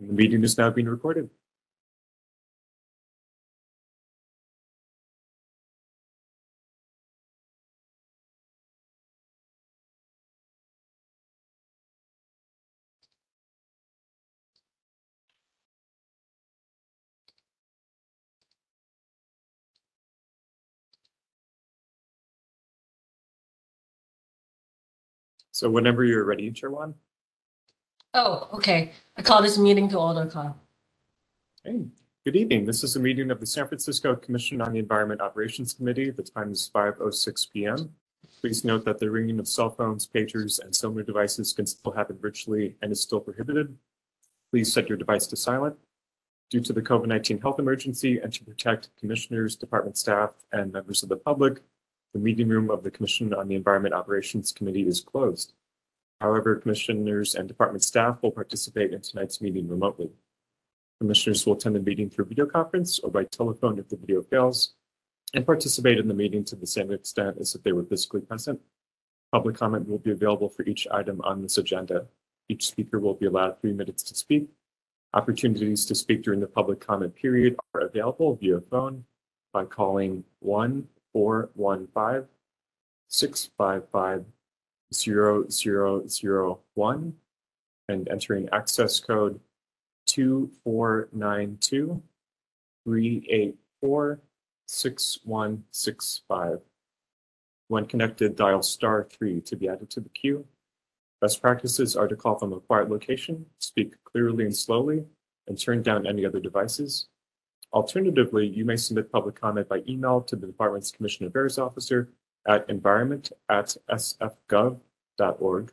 And the meeting is now being recorded. So whenever you're ready, Chair Wan. Oh, okay. I call this meeting to order, Carl. Hey, good evening. This is a meeting of the San Francisco Commission on the Environment Operations Committee. The time is 5:06 PM. Please note that the ringing of cell phones, pagers, and similar devices can still happen virtually and is still prohibited. Please set your device to silent. Due to the COVID-19 health emergency and to protect commissioners, department staff, and members of the public, the meeting room of the Commission on the Environment Operations Committee is closed. However, commissioners and department staff will participate in tonight's meeting remotely. Commissioners will attend the meeting through video conference or by telephone if the video fails, and participate in the meeting to the same extent as if they were physically present. Public comment will be available for each item on this agenda. Each speaker will be allowed three minutes to speak. Opportunities to speak during the public comment period are available via phone by calling 1 415 655 0001 and entering access code 2492 384 6165. When connected, dial star 3 to be added to the queue. Best practices are to call from a quiet location, speak clearly and slowly, and turn down any other devices. Alternatively, you may submit public comment by email to the department's Commission Affairs Officer at environment at sfgov.org.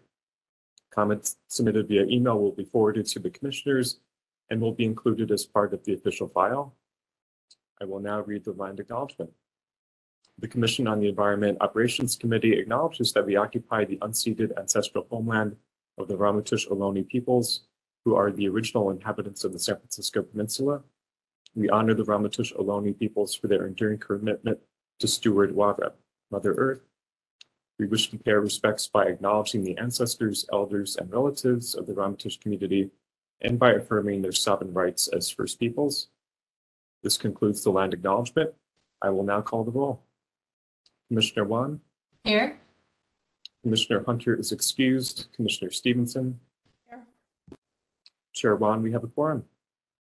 Comments submitted via email will be forwarded to the commissioners and will be included as part of the official file. I will now read the land acknowledgement. The Commission on the Environment Operations Committee acknowledges that we occupy the unceded ancestral homeland of the Ramaytush Ohlone peoples, who are the original inhabitants of the San Francisco Peninsula. We honor the Ramaytush Ohlone peoples for their enduring commitment to steward Wara, Mother Earth. We wish to pay our respects by acknowledging the ancestors, elders, and relatives of the Ramaytush community and by affirming their sovereign rights as First Peoples. This concludes the land acknowledgement. I will now call the roll. Commissioner Wan, Here? Commissioner Hunter is excused, Commissioner Stevenson. Here. Chair Wan, we have a quorum.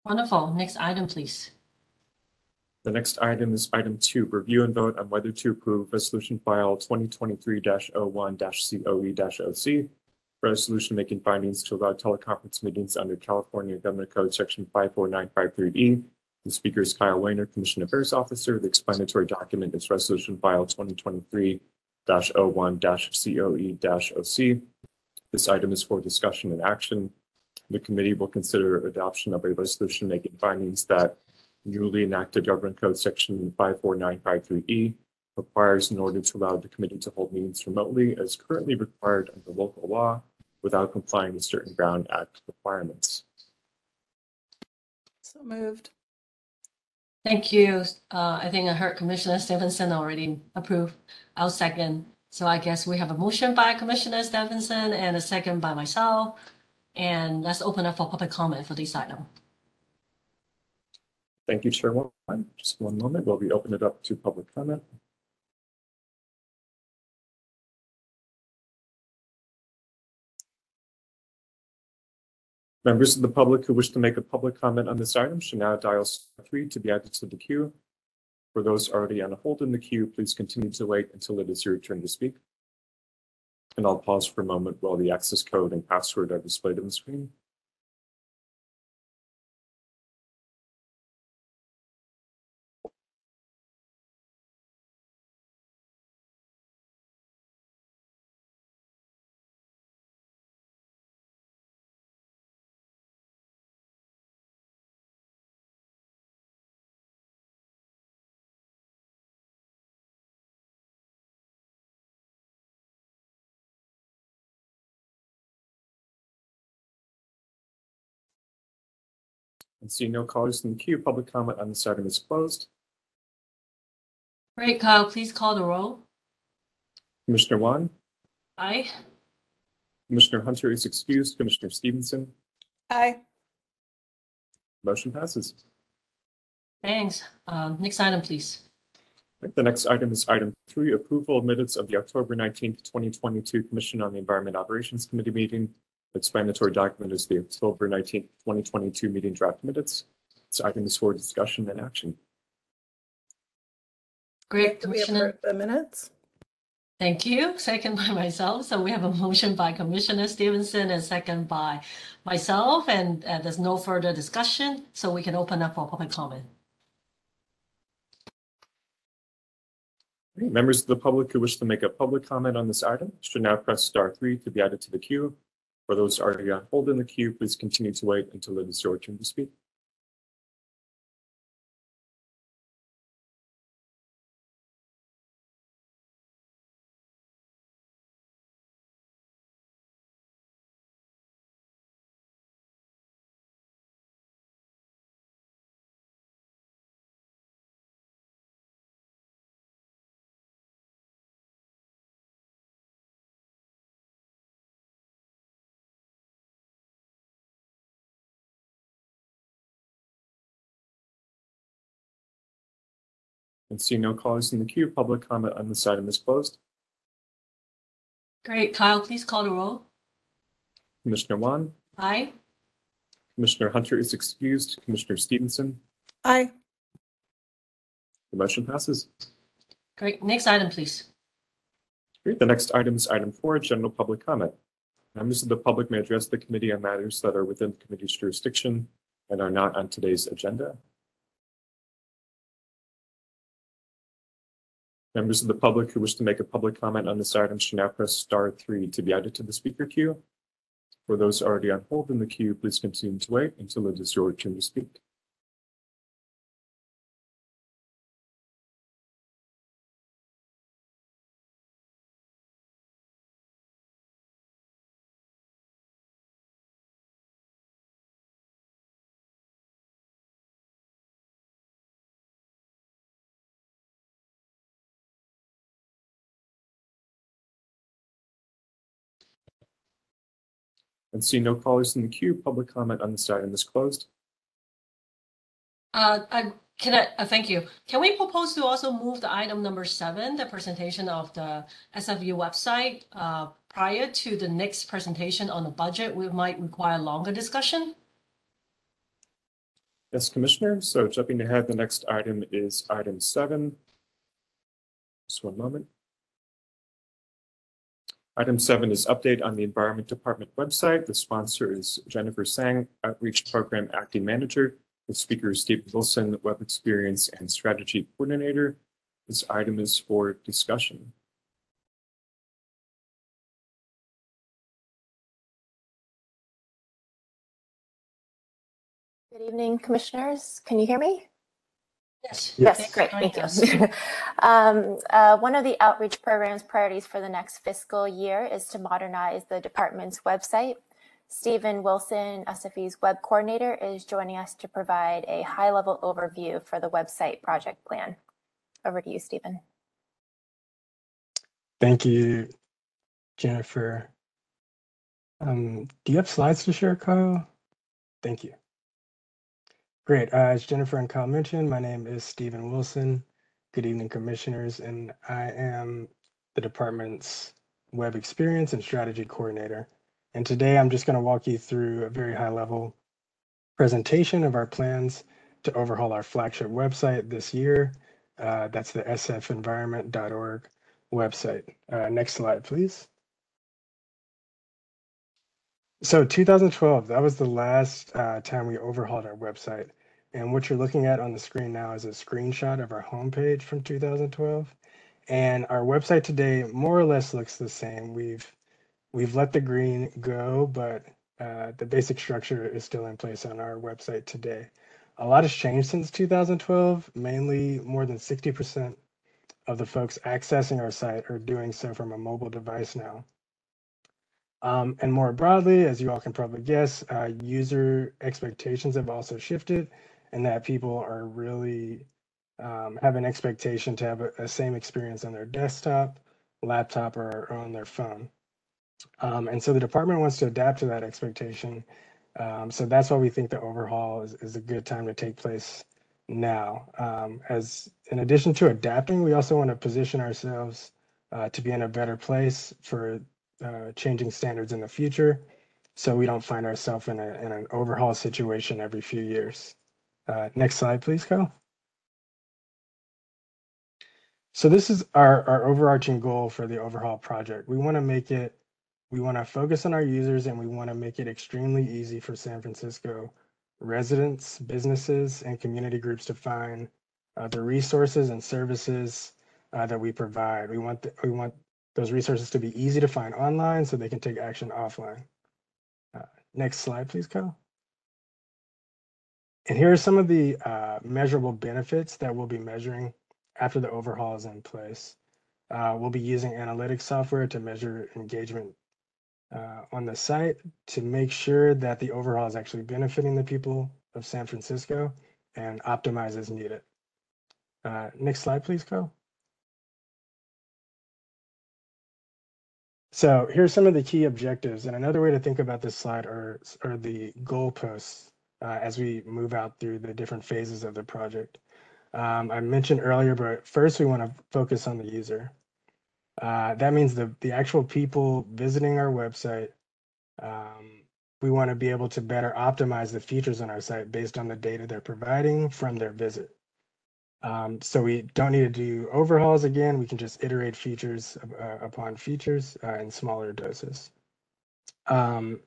Wonderful. Next item, please. The next item is item two, review and vote on whether to approve resolution file 2023-01-COE-OC, resolution making findings to allow teleconference meetings under California Government Code Section 54953E. The speaker is Kyle Weiner, Commission Affairs Officer. The explanatory document is resolution file 2023-01-COE-OC. This item is for discussion and action. The committee will consider adoption of a resolution making findings that newly enacted Government Code Section 54953E requires in order to allow the committee to hold meetings remotely as currently required under local law without complying with certain Brown Act requirements. So moved. Thank you. Uh, I think I heard Commissioner Stevenson already approved. I'll second. So I guess we have a motion by Commissioner Stevenson and a second by myself. And let's open up for public comment for this item. Thank you, Chair Wan. Just one moment while we open it up to public comment. Members of the public who wish to make a public comment on this item should now dial star three to be added to the queue. For those already on hold in the queue, please continue to wait until it is your turn to speak. And I'll pause for a moment while the access code and password are displayed on the screen. And seeing no callers in the queue, public comment on this item is closed. Great, Kyle, please call the roll. Commissioner Wan, Aye. Commissioner Hunter is excused, Commissioner Stevenson, Aye. Motion passes. Thanks. Um, next item, please. The next item is item three, approval of minutes of the October nineteenth, twenty twenty-two Commission on the Environment Operations Committee meeting. Explanatory document is the October nineteenth, twenty twenty-two meeting draft minutes. This item is for discussion and action. Great, Do we Commissioner. approve the minutes? Thank you. Second by myself. So we have a motion by Commissioner Stevenson and second by myself, and uh, there's no further discussion, so we can open up for public comment. Members of the public who wish to make a public comment on this item should now press star three to be added to the queue. For those already on hold in the queue, please continue to wait until it is your turn to speak. And see no callers in the queue, public comment on this item is closed. Great. Kyle, please call the roll. Commissioner Wan, Aye. Commissioner Hunter is excused, Commissioner Stevenson, Aye. the motion passes. Great. Next item, please. Great, the next item is item four, general public comment. Members of the public may address the committee on matters that are within the committee's jurisdiction and are not on today's agenda. Members of the public who wish to make a public comment on this item should now press star three to be added to the speaker queue. For those already on hold in the queue, please continue to wait until it is your turn to speak. And see no callers in the queue, public comment on this item is closed. Uh, I, can I, uh, thank you. Can we propose to also move the item number seven, the presentation of the SFE website, uh, prior to the next presentation on the budget? We might require longer discussion. Yes, Commissioner. So jumping ahead, the next item is item seven. Just one moment. Item seven is update on the Environment Department website. The sponsor is Jennifer Sang, Outreach Program Acting Manager. The speaker is Steve Wilson, Web Experience and Strategy Coordinator. This item is for discussion. Good evening, Commissioners. Can you hear me? Yes. Yes, great, thank us. you. Um, uh, One of the outreach program's priorities for the next fiscal year is to modernize the department's website. Stephen Wilson, SFE's web coordinator, is joining us to provide a high-level overview for the website project plan. Over to you, Stephen. Thank you, Jennifer. Um, do you have slides to share, Kyle? Thank you. Great. Uh, as Jennifer and Kyle mentioned, my name is Stephen Wilson. Good evening, commissioners, and I am the department's web experience and strategy coordinator. And today I'm just going to walk you through a very high level presentation of our plans to overhaul our flagship website this year. Uh, that's the sfenvironment.org website. Uh, next slide, please. So 2012, that was the last uh, time we overhauled our website. And what you're looking at on the screen now is a screenshot of our homepage from 2012. And our website today more or less looks the same. We've we've let the green go, but uh, the basic structure is still in place on our website today. A lot has changed since 2012. Mainly, more than 60% of the folks accessing our site are doing so from a mobile device now. Um, and more broadly, as you all can probably guess, uh, user expectations have also shifted, and that people are really um, have an expectation to have a, a same experience on their desktop, laptop, or, on their phone. Um, and so the department wants to adapt to that expectation Um, so that's why we think the overhaul is, is a good time to take place now. Um, as in addition to adapting, we also want to position ourselves uh, to be in a better place for uh, changing standards in the future, so we don't find ourselves in, a, in an overhaul situation every few years. Uh, next slide, please, Kyle. So this is our, our overarching goal for the overhaul project. We want to make it, we want to focus on our users and we want to make it extremely easy for San Francisco residents, businesses, and community groups to find uh, the resources and services uh, that we provide. We want the, we want those resources to be easy to find online so they can take action offline. Uh, next slide, please, Kyle. And here are some of the uh, measurable benefits that we'll be measuring after the overhaul is in place. Uh, we'll be using analytics software to measure engagement uh, on the site to make sure that the overhaul is actually benefiting the people of San Francisco and optimize as needed. Uh, next slide, please, Kyle. So here's some of the key objectives. And another way to think about this slide are, are the goalposts uh, as we move out through the different phases of the project. Um, I mentioned earlier, but first we want to focus on the user. Uh, that means the, the actual people visiting our website. Um, we want to be able to better optimize the features on our site based on the data they're providing from their visit. Um, so we don't need to do overhauls again. We can just iterate features uh, upon features uh, in smaller doses. Um,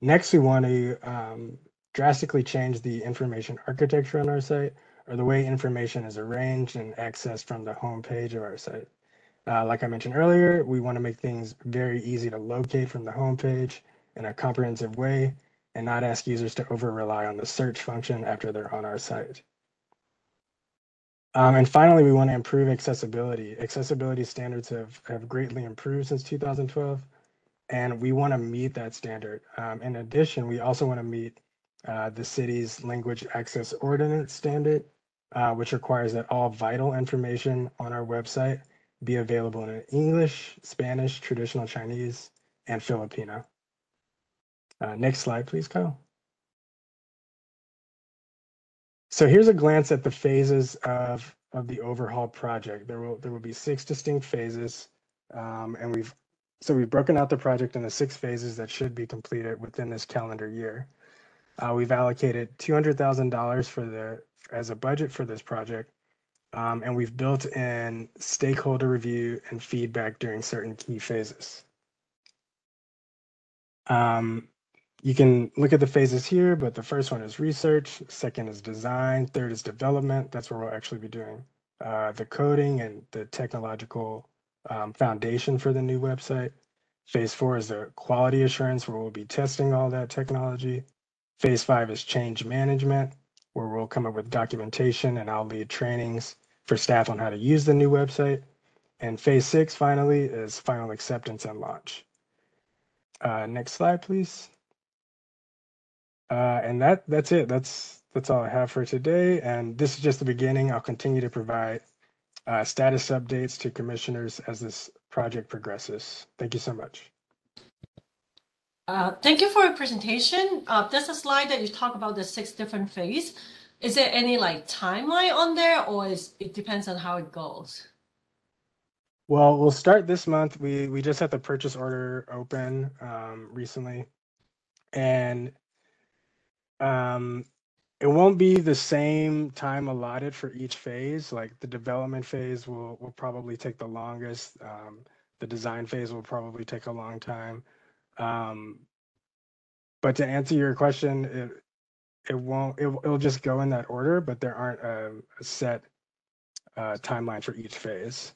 next, we want to um, drastically change the information architecture on our site or the way information is arranged and accessed from the home page of our site. Uh, like I mentioned earlier, we want to make things very easy to locate from the home page in a comprehensive way and not ask users to over rely on the search function after they're on our site. Um, and finally, we want to improve accessibility. Accessibility standards have, have greatly improved since 2012, and we want to meet that standard. Um, in addition, we also want to meet uh, the city's language access ordinance standard, uh, which requires that all vital information on our website be available in English, Spanish, traditional Chinese, and Filipino. Uh, next slide, please, Kyle. So here's a glance at the phases of, of the overhaul project. There will there will be six distinct phases, um, and we've so we've broken out the project into six phases that should be completed within this calendar year. Uh, we've allocated two hundred thousand dollars for the as a budget for this project, um, and we've built in stakeholder review and feedback during certain key phases. Um, you can look at the phases here, but the first one is research, second is design, third is development. That's where we'll actually be doing uh, the coding and the technological um, foundation for the new website. Phase four is the quality assurance, where we'll be testing all that technology. Phase five is change management, where we'll come up with documentation and I'll lead trainings for staff on how to use the new website. And phase six, finally, is final acceptance and launch. Uh, next slide, please. Uh, and that that's it. That's that's all I have for today. And this is just the beginning. I'll continue to provide uh, status updates to commissioners as this project progresses. Thank you so much. Uh, thank you for your presentation. Uh, there's a slide that you talk about the six different phase. Is there any like timeline on there or is it depends on how it goes? Well, we'll start this month. We we just had the purchase order open um, recently, and um, it won't be the same time allotted for each phase. Like the development phase will will probably take the longest. Um, the design phase will probably take a long time. Um, but to answer your question, it it won't. It, it'll just go in that order, but there aren't a, a set uh, timeline for each phase.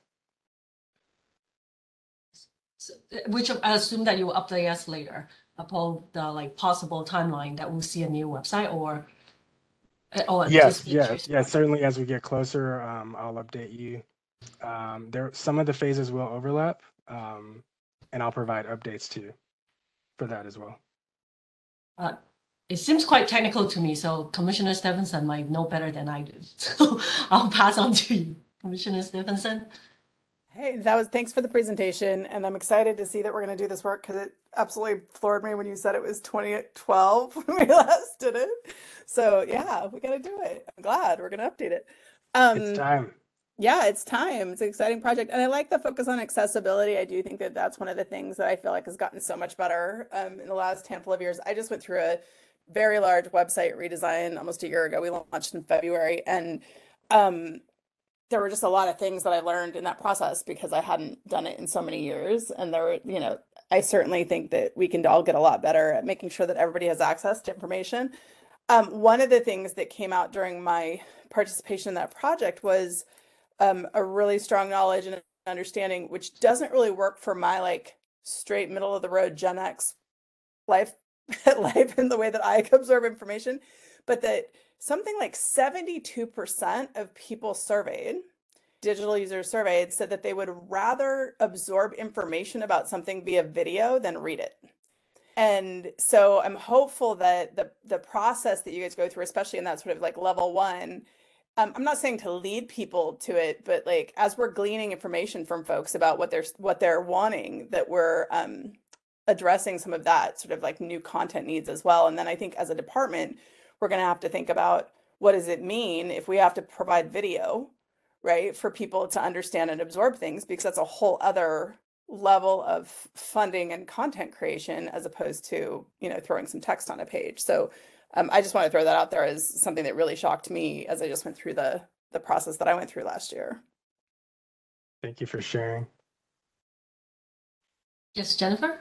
So, uh, Which I assume that you will update us later upon the like possible timeline that we'll see a new website or or Yes, just yeah, Certainly, as we get closer, um, I'll update you. Um, there, some of the phases will overlap, um, and I'll provide updates too for that as well. Uh, it seems quite technical to me, so Commissioner Stevenson might know better than I do. So I'll pass on to you, Commissioner Stevenson. Hey, that was thanks for the presentation, and I'm excited to see that we're going to do this work because it absolutely floored me when you said it was 2012 when we last did it. So yeah, we got to do it. I'm glad we're going to update it. Um, It's time. Yeah, it's time. It's an exciting project, and I like the focus on accessibility. I do think that that's one of the things that I feel like has gotten so much better um, in the last handful of years. I just went through a very large website redesign almost a year ago. We launched in February, and um, there were just a lot of things that I learned in that process because I hadn't done it in so many years. And there were, you know, I certainly think that we can all get a lot better at making sure that everybody has access to information. Um, one of the things that came out during my participation in that project was um, a really strong knowledge and understanding, which doesn't really work for my like straight middle of the road Gen X life life in the way that I absorb information, but that something like 72% of people surveyed, digital users surveyed, said that they would rather absorb information about something via video than read it. And so I'm hopeful that the the process that you guys go through, especially in that sort of like level one, um, I'm not saying to lead people to it, but like as we're gleaning information from folks about what they're what they're wanting, that we're um, addressing some of that sort of like new content needs as well. And then I think as a department, we're going to have to think about what does it mean if we have to provide video, right, for people to understand and absorb things because that's a whole other level of funding and content creation as opposed to, you know, throwing some text on a page. So um, I just want to throw that out there as something that really shocked me as I just went through the the process that I went through last year. Thank you for sharing. Yes, Jennifer?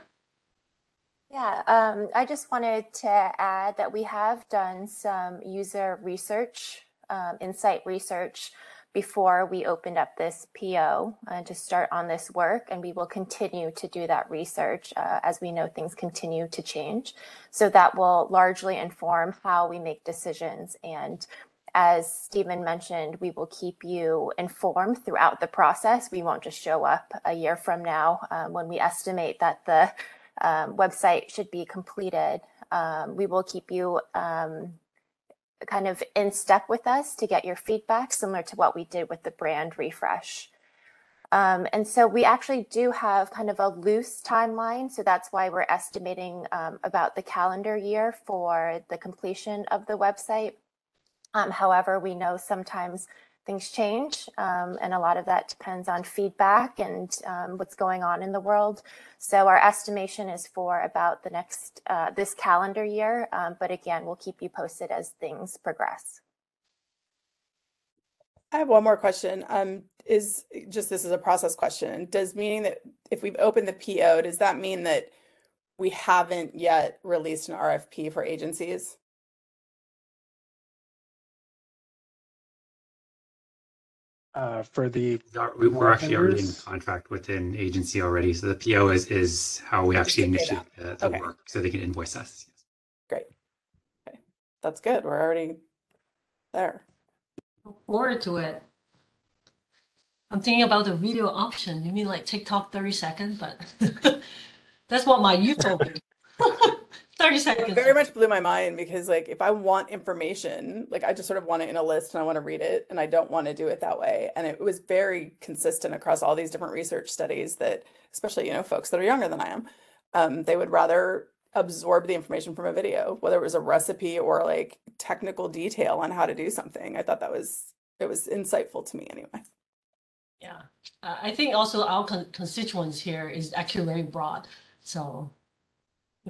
Yeah, um, I just wanted to add that we have done some user research, um, insight research before we opened up this PO uh, to start on this work, and we will continue to do that research uh, as we know things continue to change. So that will largely inform how we make decisions. And as Stephen mentioned, we will keep you informed throughout the process. We won't just show up a year from now um, when we estimate that the um, website should be completed. Um, we will keep you um, kind of in step with us to get your feedback, similar to what we did with the brand refresh. Um, and so we actually do have kind of a loose timeline. So that's why we're estimating um, about the calendar year for the completion of the website. Um, however, we know sometimes things change, um, and a lot of that depends on feedback and um, what's going on in the world. So our estimation is for about the next uh, this calendar year, um, but again, we'll keep you posted as things progress. I have one more question. Um, is just this is a process question. Does meaning that if we've opened the PO, does that mean that we haven't yet released an RFP for agencies? Uh, for the. We're actually already in contract with an agency already, so the PO is is how we actually initiate the, the okay. work, so they can invoice us. Yes. Great. Okay, that's good. We're already there. Forward to it. I'm thinking about the video option. You mean like TikTok thirty seconds? but that's what my YouTube. 30 seconds. Very much blew my mind because like if I want information, like I just sort of want it in a list and I want to read it and I don't want to do it that way. And it was very consistent across all these different research studies that especially, you know, folks that are younger than I am, um, they would rather absorb the information from a video, whether it was a recipe or like technical detail on how to do something. I thought that was it was insightful to me anyway. Yeah, uh, I think also our con- constituents here is actually very broad. So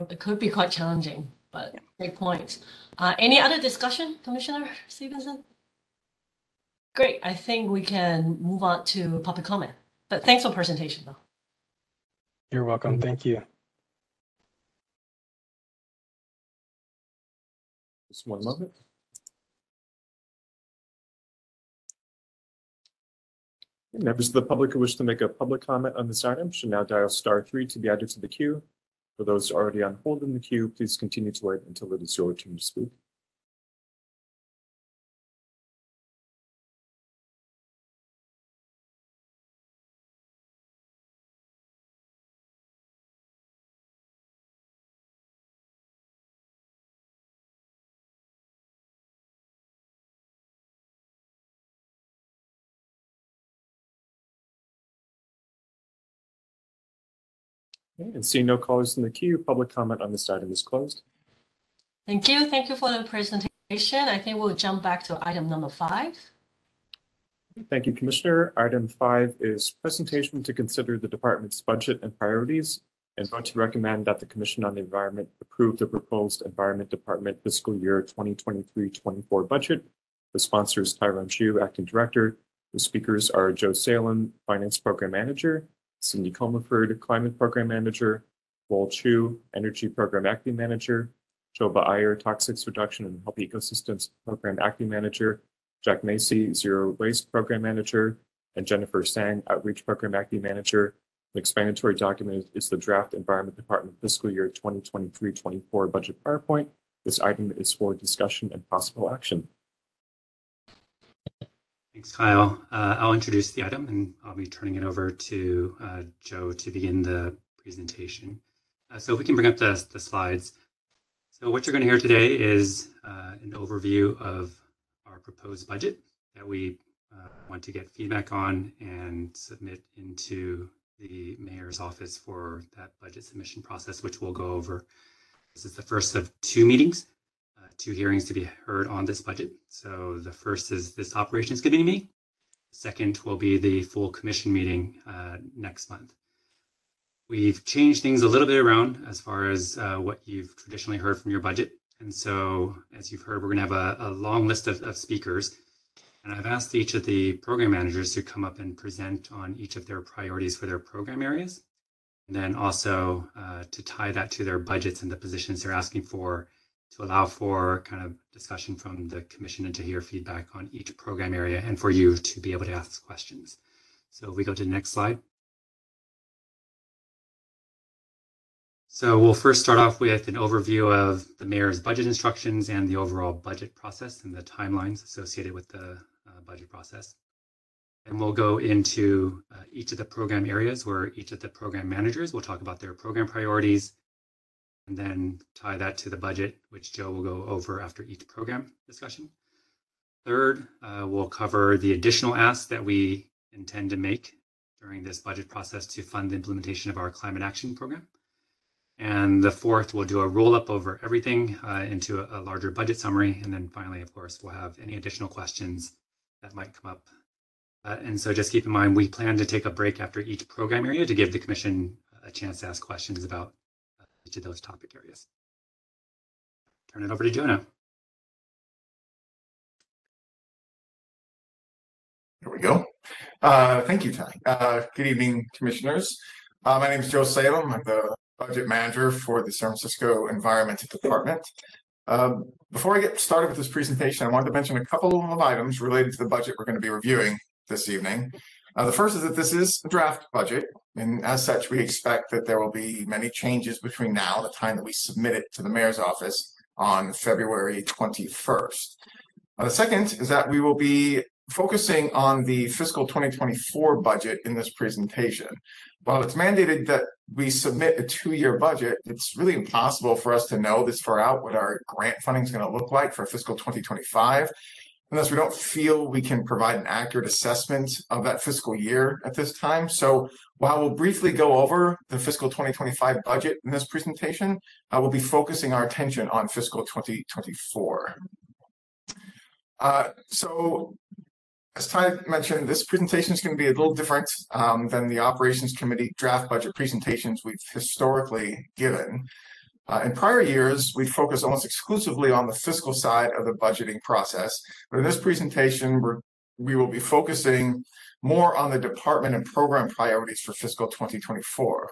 it could be quite challenging, but great points. Uh, any other discussion, Commissioner Stevenson? Great, I think we can move on to public comment, but thanks for the presentation though. You're welcome. Thank you. Just one moment. Members of the public who wish to make a public comment on this item should now dial star three to be added to the queue. For those already on hold in the queue, please continue to wait until it is your turn to speak. Okay, And seeing no callers in the queue, public comment on this item is closed. Thank you. Thank you for the presentation. I think we'll jump back to item number five. Thank you, Commissioner. Item five is presentation to consider the department's budget and priorities and vote to recommend that the Commission on the Environment approve the proposed Environment Department fiscal year 2023-24 budget. The sponsor is Tyrone Jue, Acting Director. The speakers are Joe Salem, Finance Program Manager, Cindy Comerford, Climate Program Manager, Lowell Chu, Energy Program Acting Manager, Joba Iyer, Toxics Reduction and Healthy Ecosystems Program Acting Manager, Jack Macy, Zero Waste Program Manager, and Jennifer Sang, Outreach Program Acting Manager. The explanatory document is the draft Environment Department fiscal year 2023-24 budget PowerPoint. This item is for discussion and possible action. Thanks, Kyle. Uh, I'll introduce the item and I'll be turning it over to uh, Joe to begin the presentation. Uh, so if we can bring up the, the slides. So what you're going to hear today is uh, an overview of our proposed budget that we uh, want to get feedback on and submit into the mayor's office for that budget submission process, which we'll go over. This is the first of two meetings two hearings to be heard on this budget. So the first is this operations committee meeting. Second will be the full commission meeting uh, next month. We've changed things a little bit around as far as uh, what you've traditionally heard from your budget. And so, as you've heard, we're going to have a, a long list of, of speakers. And I've asked each of the program managers to come up and present on each of their priorities for their program areas. And then also uh, to tie that to their budgets and the positions they're asking for to allow for kind of discussion from the commission and to hear feedback on each program area and for you to be able to ask questions. So if we go to the next slide. So we'll first start off with an overview of the mayor's budget instructions and the overall budget process and the timelines associated with the uh, budget process. And we'll go into uh, each of the program areas where each of the program managers will talk about their program priorities, and then tie that to the budget, which Joe will go over after each program discussion. Third, uh, we'll cover the additional asks that we intend to make during this budget process to fund the implementation of our climate action program. And the fourth, we'll do a roll up over everything uh, into a, a, larger budget summary. And then finally, of course, we'll have any additional questions that might come up. Uh, and so just keep in mind, we plan to take a break after each program area to give the commission a chance to ask questions about of those topic areas. Turn it over to Jonah. Here we go. Uh, thank you, Ty. Uh, good evening, commissioners. Uh, my name is Joe Salem. I'm the budget manager for the San Francisco Environment Department. Um, before I get started with this presentation, I wanted to mention a couple of items related to the budget we're going to be reviewing this evening. Uh, the first is that this is a draft budget, and as such, we expect that there will be many changes between now and the time that we submit it to the mayor's office on February 21st. Uh, the second is that we will be focusing on the fiscal 2024 budget in this presentation. While it's mandated that we submit a two-year budget, it's really impossible for us to know this far out what our grant funding is going to look like for fiscal 2025 unless we don't feel we can provide an accurate assessment of that fiscal year at this time. So while we'll briefly go over the fiscal 2025 budget in this presentation, uh, we'll be focusing our attention on fiscal 2024. Uh, so as Ty mentioned, this presentation is going to be a little different um, than the Operations Committee draft budget presentations we've historically given. Uh, in prior years, we focused almost exclusively on the fiscal side of the budgeting process. But in this presentation, we will be focusing more on the department and program priorities for fiscal 2024.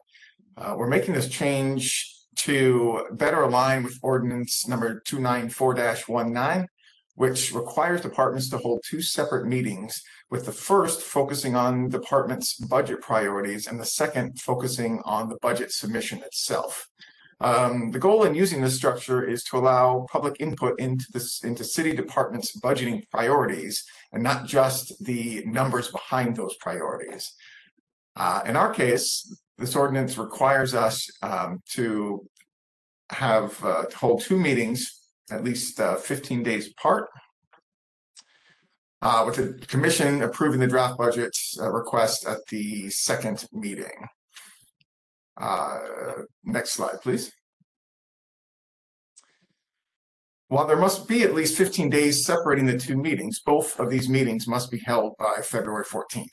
Uh, we're making this change to better align with ordinance number 294-19, which requires departments to hold two separate meetings, with the first focusing on department's budget priorities and the second focusing on the budget submission itself. Um, the goal in using this structure is to allow public input into this into city departments' budgeting priorities and not just the numbers behind those priorities. Uh, in our case, this ordinance requires us um, to have uh, to hold two meetings at least uh, 15 days apart. Uh, with the commission approving the draft budget uh, request at the second meeting. Uh, next slide, please. While there must be at least 15 days separating the two meetings, both of these meetings must be held by February 14th.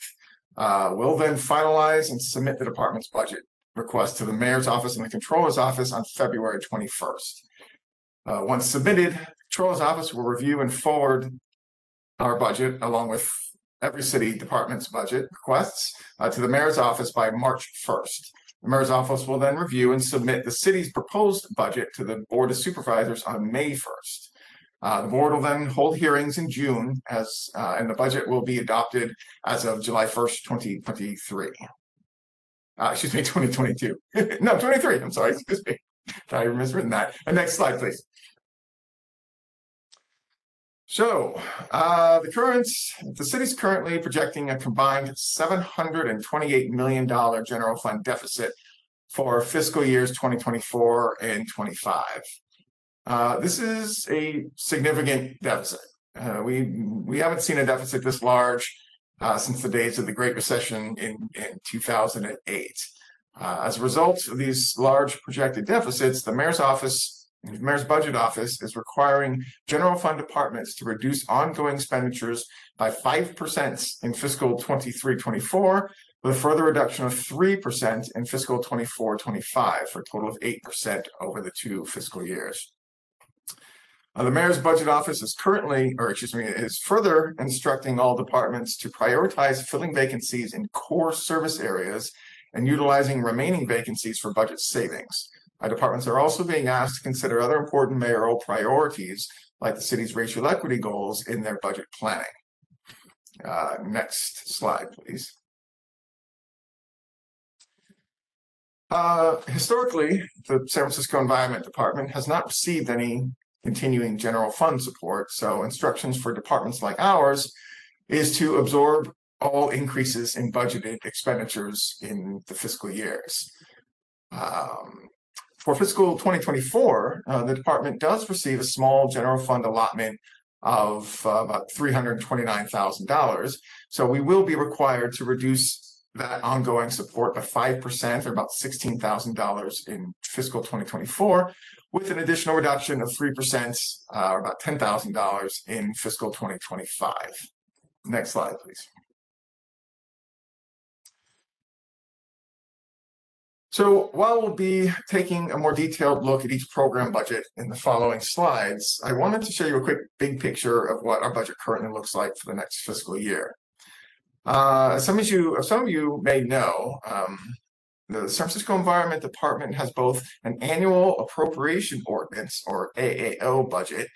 Uh, we'll then finalize and submit the department's budget request to the mayor's office and the controller's office on February 21st. Uh, once submitted, the controller's office will review and forward our budget along with every city department's budget requests uh, to the mayor's office by March 1st. The mayor's office will then review and submit the city's proposed budget to the board of supervisors on May 1st. Uh, the board will then hold hearings in June as, uh, and the budget will be adopted as of July 1st, 2023. Uh, excuse me, 2022. no, 23. I'm sorry. Excuse me. I miswritten that. And next slide, please. So, uh, the current, the city's currently projecting a combined $728 million general fund deficit for fiscal years 2024 and 25. Uh, this is a significant deficit. Uh, we we haven't seen a deficit this large uh, since the days of the Great Recession in, in 2008. Uh, as a result of these large projected deficits, the mayor's office, the mayor's budget office, is requiring general fund departments to reduce ongoing expenditures by 5% in fiscal 23-24, with a further reduction of 3% in fiscal 24-25, for a total of 8% over the two fiscal years. Uh, the mayor's budget office is currently, or excuse me, is further instructing all departments to prioritize filling vacancies in core service areas and utilizing remaining vacancies for budget savings. Departments are also being asked to consider other important mayoral priorities like the city's racial equity goals in their budget planning. Uh, next slide, please. Uh, historically, the San Francisco Environment Department has not received any continuing general fund support. So instructions for departments like ours is to absorb all increases in budgeted expenditures in the fiscal years. Um, for fiscal 2024, uh, the department does receive a small general fund allotment of uh, about $329,000. So we will be required to reduce that ongoing support by 5% or about $16,000 in fiscal 2024, with an additional reduction of 3%, uh, or about $10,000 in fiscal 2025. Next slide, please. So while we'll be taking a more detailed look at each program budget in the following slides, I wanted to show you a quick big picture of what our budget currently looks like for the next fiscal year. Uh, some of you, some of you may know, um, the San Francisco Environment Department has both an annual appropriation ordinance or AAO budget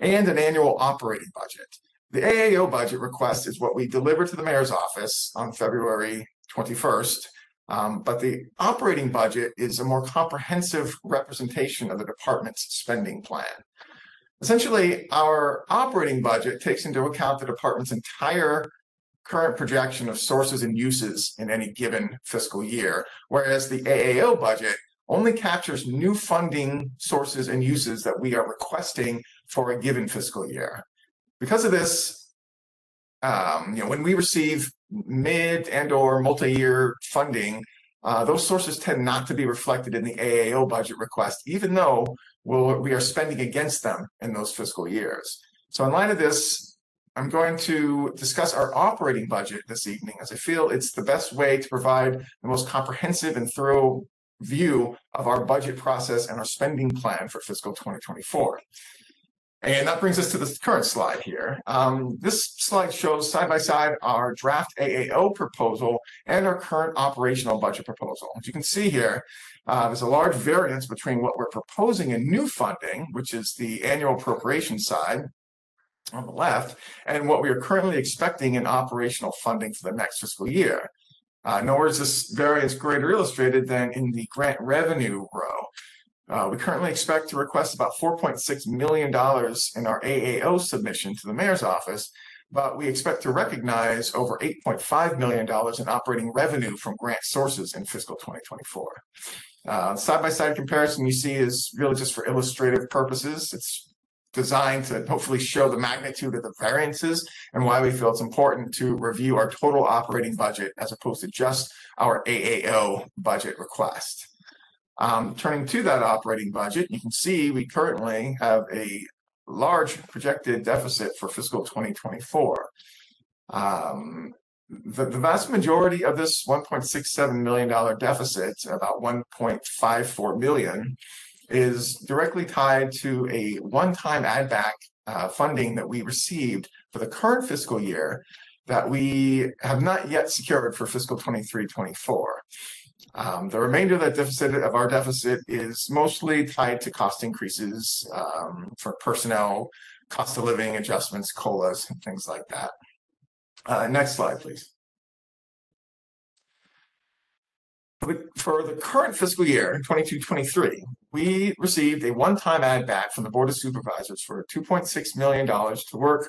and an annual operating budget. The AAO budget request is what we deliver to the mayor's office on February 21st. Um, but the operating budget is a more comprehensive representation of the department's spending plan. Essentially, our operating budget takes into account the department's entire current projection of sources and uses in any given fiscal year, whereas the AAO budget only captures new funding sources and uses that we are requesting for a given fiscal year. Because of this, um, you know, when we receive mid and or multi-year funding, uh, those sources tend not to be reflected in the AAO budget request, even though we'll, we are spending against them in those fiscal years. So in light of this, I'm going to discuss our operating budget this evening as I feel it's the best way to provide the most comprehensive and thorough view of our budget process and our spending plan for fiscal 2024. And that brings us to the current slide here. Um, this slide shows side by side our draft AAO proposal and our current operational budget proposal. As you can see here, uh, there's a large variance between what we're proposing in new funding, which is the annual appropriation side, on the left, and what we are currently expecting in operational funding for the next fiscal year. Uh, is this variance greater illustrated than in the grant revenue row. Uh, we currently expect to request about $4.6 million in our AAO submission to the mayor's office, but we expect to recognize over $8.5 million in operating revenue from grant sources in fiscal 2024. Uh, side-by-side comparison you see is really just for illustrative purposes. It's designed to hopefully show the magnitude of the variances and why we feel it's important to review our total operating budget as opposed to just our AAO budget request. Um, turning to that operating budget, you can see we currently have a large projected deficit for fiscal 2024. Um, the, the vast majority of this $1.67 million deficit, about 1.54 million, is directly tied to a one-time add back uh, funding that we received for the current fiscal year that we have not yet secured for fiscal 23-24. Um, the remainder of that deficit of our deficit is mostly tied to cost increases um, for personnel, cost of living adjustments, colas, and things like that. Uh, next slide, please. For the current fiscal year, 22-23, we received a one-time add back from the Board of Supervisors for $2.6 million to work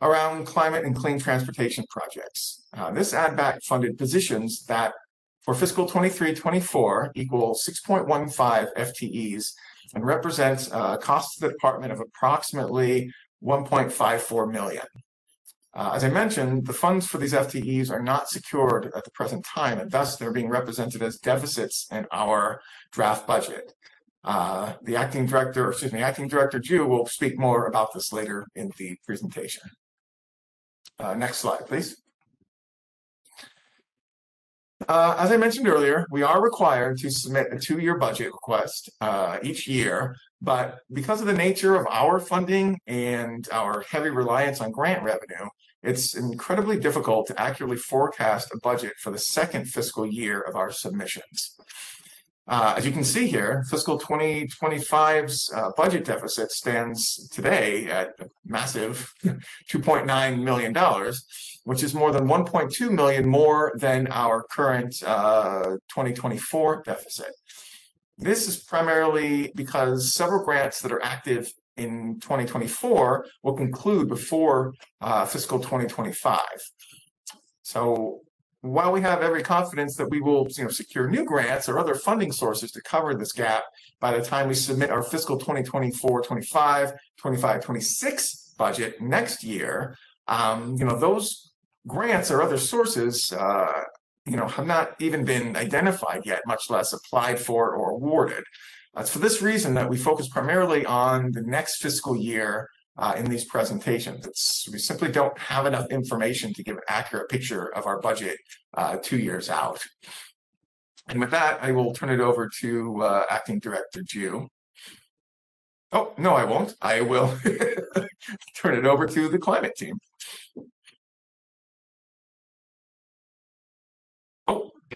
around climate and clean transportation projects. Uh, this add back funded positions that for fiscal 23-24 equal 6.15 FTEs and represents a cost to the department of approximately 1.54 million. Uh, as I mentioned, the funds for these FTEs are not secured at the present time, and thus they're being represented as deficits in our draft budget. Uh, the acting director, excuse me, acting director Jue will speak more about this later in the presentation. Uh, next slide, please. Uh, as I mentioned earlier, we are required to submit a two-year budget request uh, each year, but because of the nature of our funding and our heavy reliance on grant revenue, it's incredibly difficult to accurately forecast a budget for the second fiscal year of our submissions. Uh, as you can see here, fiscal 2025's uh, budget deficit stands today at a massive $2.9 million, which is more than 1.2 million more than our current uh, 2024 deficit. This is primarily because several grants that are active in 2024 will conclude before uh, fiscal 2025. So while we have every confidence that we will you know, secure new grants or other funding sources to cover this gap by the time we submit our fiscal 2024, 25, 25, 26 budget next year, um, you know, those grants or other sources, uh, you know, have not even been identified yet, much less applied for or awarded. It's for this reason that we focus primarily on the next fiscal year uh, in these presentations. It's, we simply don't have enough information to give an accurate picture of our budget uh, two years out. And with that, I will turn it over to uh, Acting Director Jue. Oh, no, I won't. I will turn it over to the climate team.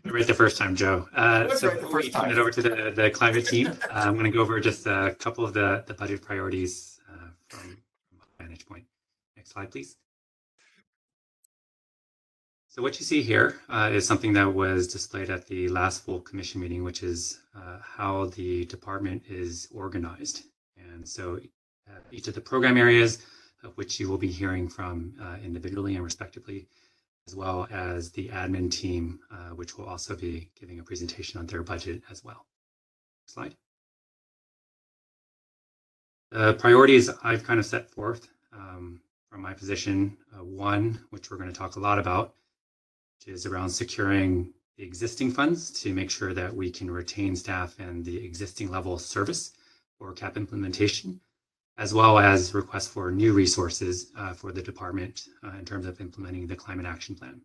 Right the first time, Joe. Uh, so right the before first you turn it over to the, the climate team, uh, I'm going to go over just a couple of the, the budget priorities uh, from, from my vantage point. Next slide, please. So what you see here uh, is something that was displayed at the last full commission meeting, which is uh, how the department is organized. And so uh, each of the program areas, of which you will be hearing from uh, individually and respectively, as well as the admin team, uh, which will also be giving a presentation on their budget as well. Slide. The priorities I've kind of set forth um, from my position, uh, one, which we're going to talk a lot about, which is around securing the existing funds to make sure that we can retain staff and the existing level of service for CAP implementation, as well as requests for new resources uh, for the department uh, in terms of implementing the climate action plan.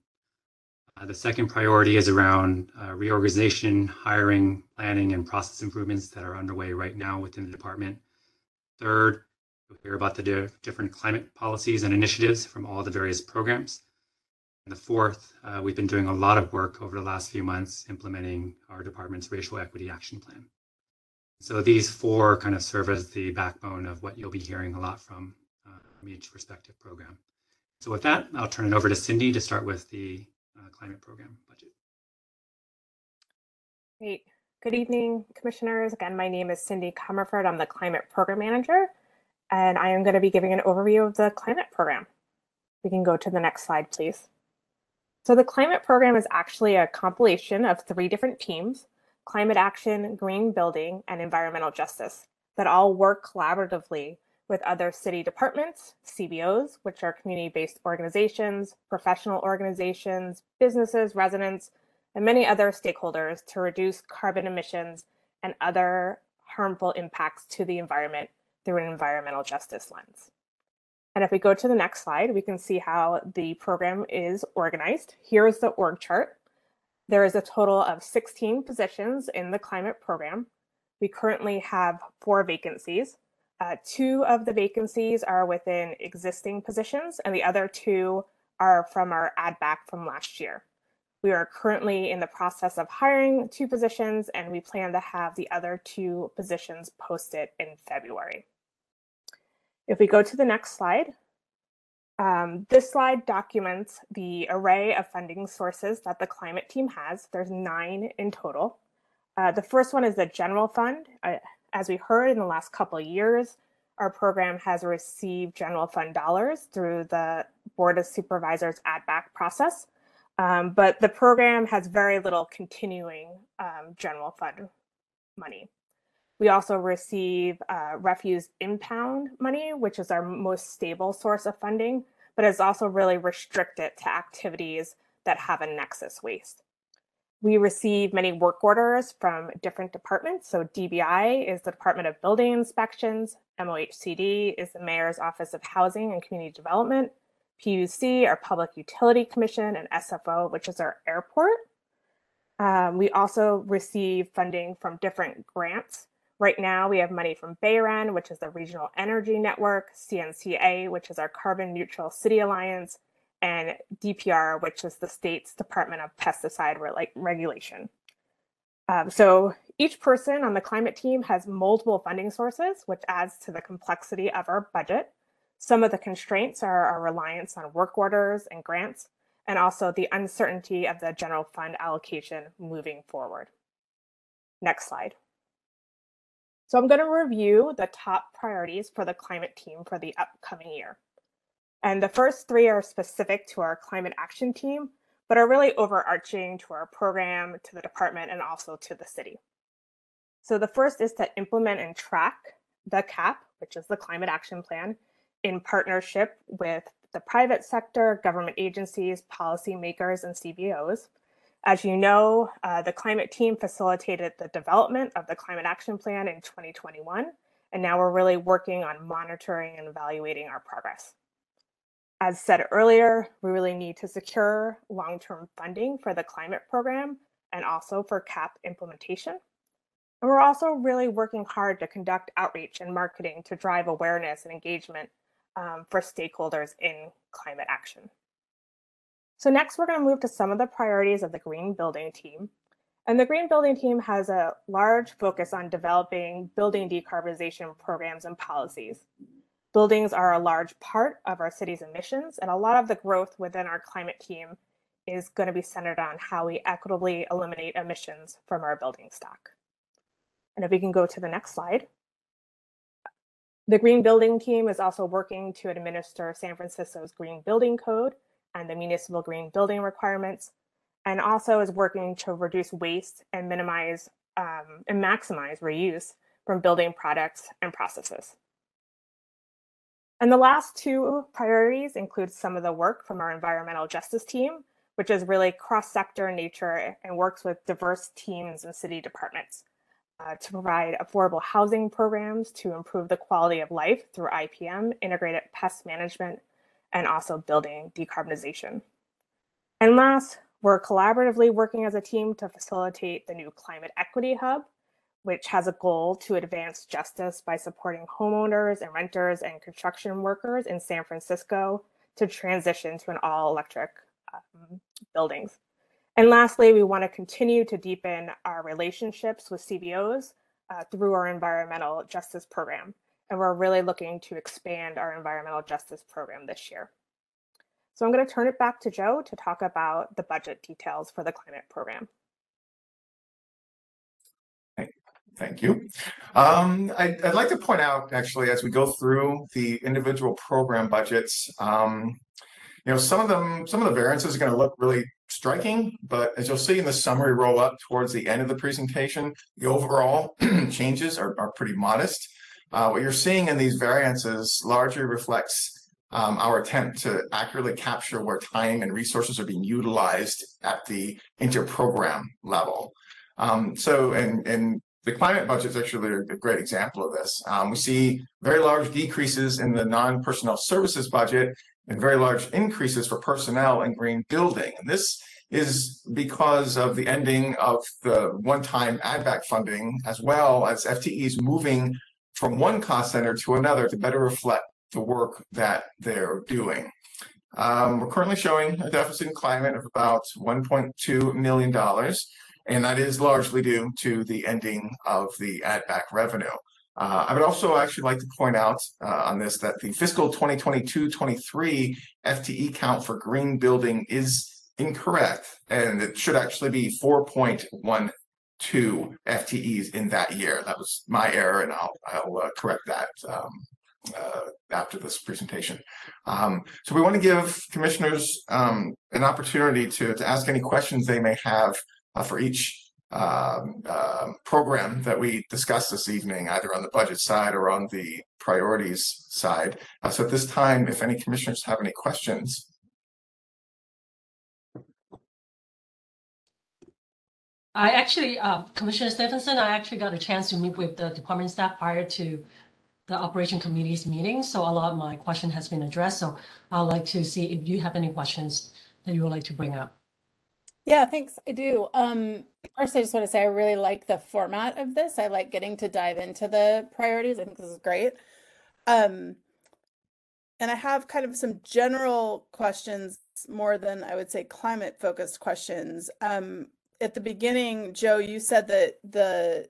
Uh, the second priority is around uh, reorganization, hiring, planning, and process improvements that are underway right now within the department. Third, you'll hear about the di- different climate policies and initiatives from all the various programs. And the fourth, uh, we've been doing a lot of work over the last few months implementing our department's racial equity action plan. So these four kind of serve as the backbone of what you'll be hearing a lot from, uh, from each respective program. So with that, I'll turn it over to Cindy to start with the uh, climate program budget. Great. Good evening, commissioners. Again, my name is Cindy Comerford. I'm the climate program manager, and I am going to be giving an overview of the climate program. We can go to the next slide, please. So the climate program is actually a compilation of three different teams, climate action, green building, and environmental justice, that all work collaboratively with other city departments, CBOs, which are community-based organizations, professional organizations, businesses, residents, and many other stakeholders to reduce carbon emissions and other harmful impacts to the environment through an environmental justice lens. And if we go to the next slide, we can see how the program is organized. Here is the org chart. There is a total of 16 positions in the climate program. We currently have four vacancies. Uh, two of the vacancies are within existing positions, and the other two are from our add back from last year. We are currently in the process of hiring two positions, and we plan to have the other two positions posted in February. If we go to the next slide, um, this slide documents the array of funding sources that the climate team has. There's nine in total. Uh, the first one is the general fund. Uh, as we heard in the last couple years, our program has received general fund dollars through the Board of Supervisors add back process. Um, but the program has very little continuing um, general fund money. We also receive uh, refuse impound money, which is our most stable source of funding, but is also really restricted to activities that have a nexus waste. We receive many work orders from different departments. So DBI is the Department of Building Inspections, MOHCD is the Mayor's Office of Housing and Community Development, PUC, our Public Utility Commission, and SFO, which is our airport. Um, we also receive funding from different grants. Right now, we have money from BayREN, which is the Regional Energy Network, CNCA, which is our Carbon Neutral City Alliance, and DPR, which is the state's Department of Pesticide Re- Regulation. Um, so each person on the climate team has multiple funding sources, which adds to the complexity of our budget. Some of the constraints are our reliance on work orders and grants, and also the uncertainty of the general fund allocation moving forward. Next slide. So I'm going to review the top priorities for the climate team for the upcoming year. And the first three are specific to our climate action team, but are really overarching to our program, to the department, and also to the city. So the first is to implement and track the CAP, which is the Climate Action Plan, in partnership with the private sector, government agencies, policymakers, and CBOs. As you know, uh, the climate team facilitated the development of the Climate Action Plan in 2021, and now we're really working on monitoring and evaluating our progress. As said earlier, we really need to secure long-term funding for the climate program and also for CAP implementation. And we're also really working hard to conduct outreach and marketing to drive awareness and engagement um, for stakeholders in climate action. So next, we're going to move to some of the priorities of the Green Building Team. And the Green Building Team has a large focus on developing building decarbonization programs and policies. Buildings are a large part of our city's emissions, and a lot of the growth within our climate team is going to be centered on how we equitably eliminate emissions from our building stock. And if we can go to the next slide. The Green Building Team is also working to administer San Francisco's Green Building Code and the municipal green building requirements, and also is working to reduce waste and minimize um, and maximize reuse from building products and processes. And the last two priorities include some of the work from our environmental justice team, which is really cross-sector in nature and works with diverse teams and city departments uh, to provide affordable housing programs to improve the quality of life through IPM, integrated pest management, and also building decarbonization. And last, we're collaboratively working as a team to facilitate the new Climate Equity Hub, which has a goal to advance justice by supporting homeowners and renters and construction workers in San Francisco to transition to an all electric um, buildings. And lastly, we want to continue to deepen our relationships with CBOs uh, through our environmental justice program. And we're really looking to expand our environmental justice program this year. So I'm going to turn it back to Joe to talk about the budget details for the climate program. Thank you. Um, I, would like to point out, actually, as we go through the individual program budgets, um, you know, some of them, some of the variances are going to look really striking, but as you'll see in the summary roll up towards the end of the presentation, the overall changes are, are pretty modest. Uh, what you're seeing in these variances largely reflects um, our attempt to accurately capture where time and resources are being utilized at the inter-program level. Um, so, and, and the climate budget is actually a great example of this. Um, we see very large decreases in the non-personnel services budget and very large increases for personnel and green building. And this is because of the ending of the one-time add back funding, as well as FTEs moving from one cost center to another to better reflect the work that they're doing. Um, we're currently showing a deficit in climate of about $1.2 million, and that is largely due to the ending of the add back revenue. Uh, I would also actually like to point out uh, on this that the fiscal 2022-23 FTE count for green building is incorrect, and it should actually be 4.12 FTEs in that year. That was my error, and I'll, I'll uh, correct that um, uh, after this presentation. Um, so we want to give commissioners um, an opportunity to, to ask any questions they may have uh, for each um, uh, program that we discussed this evening, either on the budget side or on the priorities side. Uh, so at this time, if any commissioners have any questions, I actually, uh, Commissioner Stevenson, I actually got a chance to meet with the department staff prior to the operation committee's meeting, so a lot of my question has been addressed. So I'd like to see if you have any questions that you would like to bring up. Yeah, thanks. I do. Um, first, I just want to say I really like the format of this. I like getting to dive into the priorities. I think this is great. Um, and I have kind of some general questions more than I would say climate focused questions. Um, at the beginning, Joe, you said that the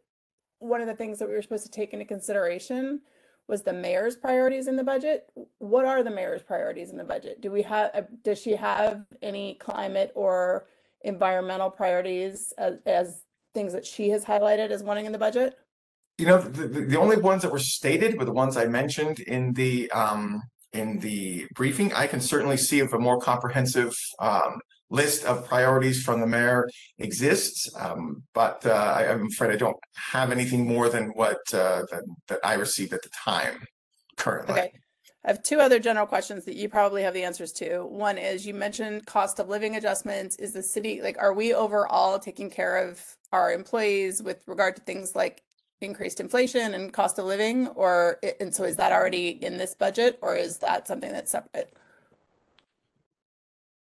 one of the things that we were supposed to take into consideration was the mayor's priorities in the budget. What are the mayor's priorities in the budget? Do we have uh, does she have any climate or environmental priorities as, as things that she has highlighted as wanting in the budget? You know, the, the, only ones that were stated were the ones I mentioned in the um, in the briefing. I can certainly see if a more comprehensive um, list of priorities from the mayor exists, um, but uh, I, am afraid I don't have anything more than what uh, that, that I received at the time currently. Okay. I have two other general questions that you probably have the answers to. One is you mentioned cost of living adjustments. Is the city like are we overall taking care of our employees with regard to things like increased inflation and cost of living or and so is that already in this budget or is that something that's separate?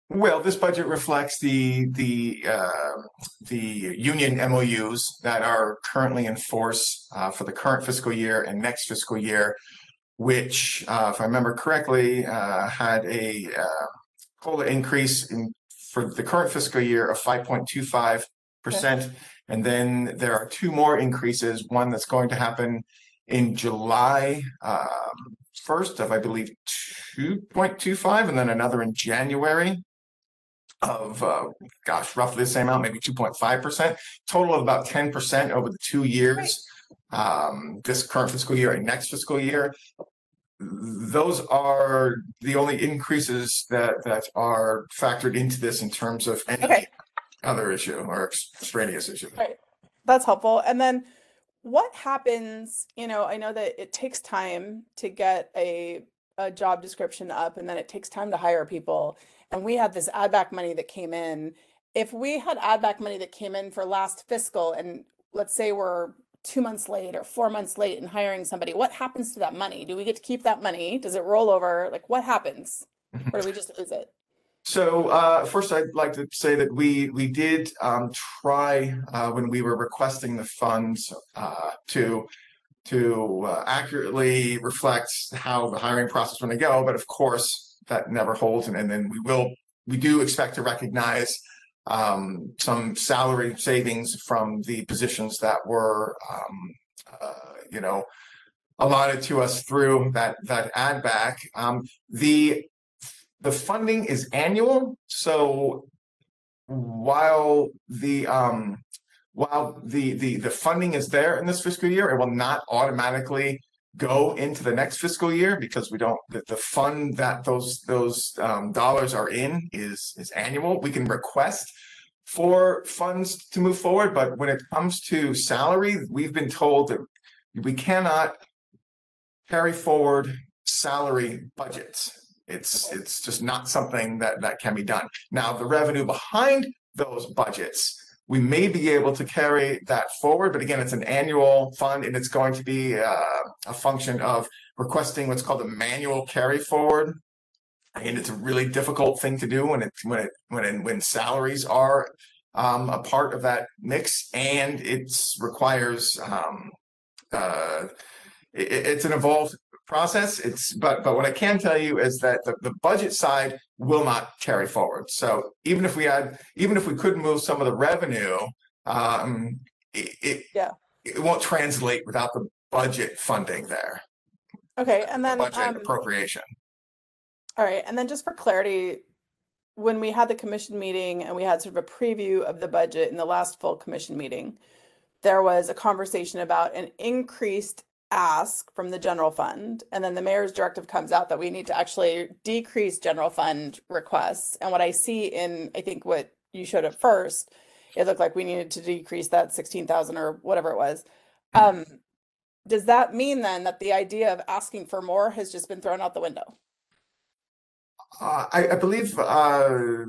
Well, this budget reflects the the uh, the union MOUs that are currently in force uh, for the current fiscal year and next fiscal year, which, uh, if I remember correctly, uh, had a uh, COLA increase in for the current fiscal year of 5.25 percent, and then there are two more increases. One that's going to happen in July um, first of, I believe, 2.25, and then another in January of uh, gosh, roughly the same amount, maybe 2.5%, total of about 10% over the two years, um, this current fiscal year and next fiscal year. Those are the only increases that that are factored into this in terms of any Okay. other issue or extraneous issue. Right. That's helpful. And then what happens, you know, I know that it takes time to get a a job description up and then it takes time to hire people and we had this add back money that came in. If we had add back money that came in for last fiscal and let's say we're two months late or four months late in hiring somebody, what happens to that money? Do we get to keep that money? Does it roll over? Like what happens? Or do we just lose it? So uh, first, I'd like to say that we we did um, try uh, when we were requesting the funds uh, to to uh, accurately reflect how the hiring process was going to go. But of course, that never holds. And, and then we will, we do expect to recognize um, some salary savings from the positions that were, um, uh, you know, allotted to us through that that add back. Um, the the funding is annual, so while the um, while the the the funding is there in this fiscal year, it will not automatically go into the next fiscal year because we don't the, the fund that those those um, dollars are in is is annual. We can request for funds to move forward, but when it comes to salary, we've been told that we cannot carry forward salary budgets. It's it's just not something that that can be done. Now the revenue behind those budgets we may be able to carry that forward, but again, it's an annual fund and it's going to be uh, a function of requesting what's called a manual carry forward. And it's a really difficult thing to do when it when it when it, when salaries are um, a part of that mix, and it requires um, uh, it, it's an involved process. It's but but what I can tell you is that the, the budget side will not carry forward. So even if we had even if we could move some of the revenue, um, it, it Yeah. it won't translate without the budget funding there. Okay, and then budget um, appropriation. all right, and then just for clarity, when we had the commission meeting and we had sort of a preview of the budget in the last full commission meeting, there was a conversation about an increased ask from the general fund, and then the mayor's directive comes out that we need to actually decrease general fund requests. And what I see in, I think what you showed at first, it looked like we needed to decrease that sixteen thousand or whatever it was. Um, does that mean then that the idea of asking for more has just been thrown out the window? Uh, I, I believe uh,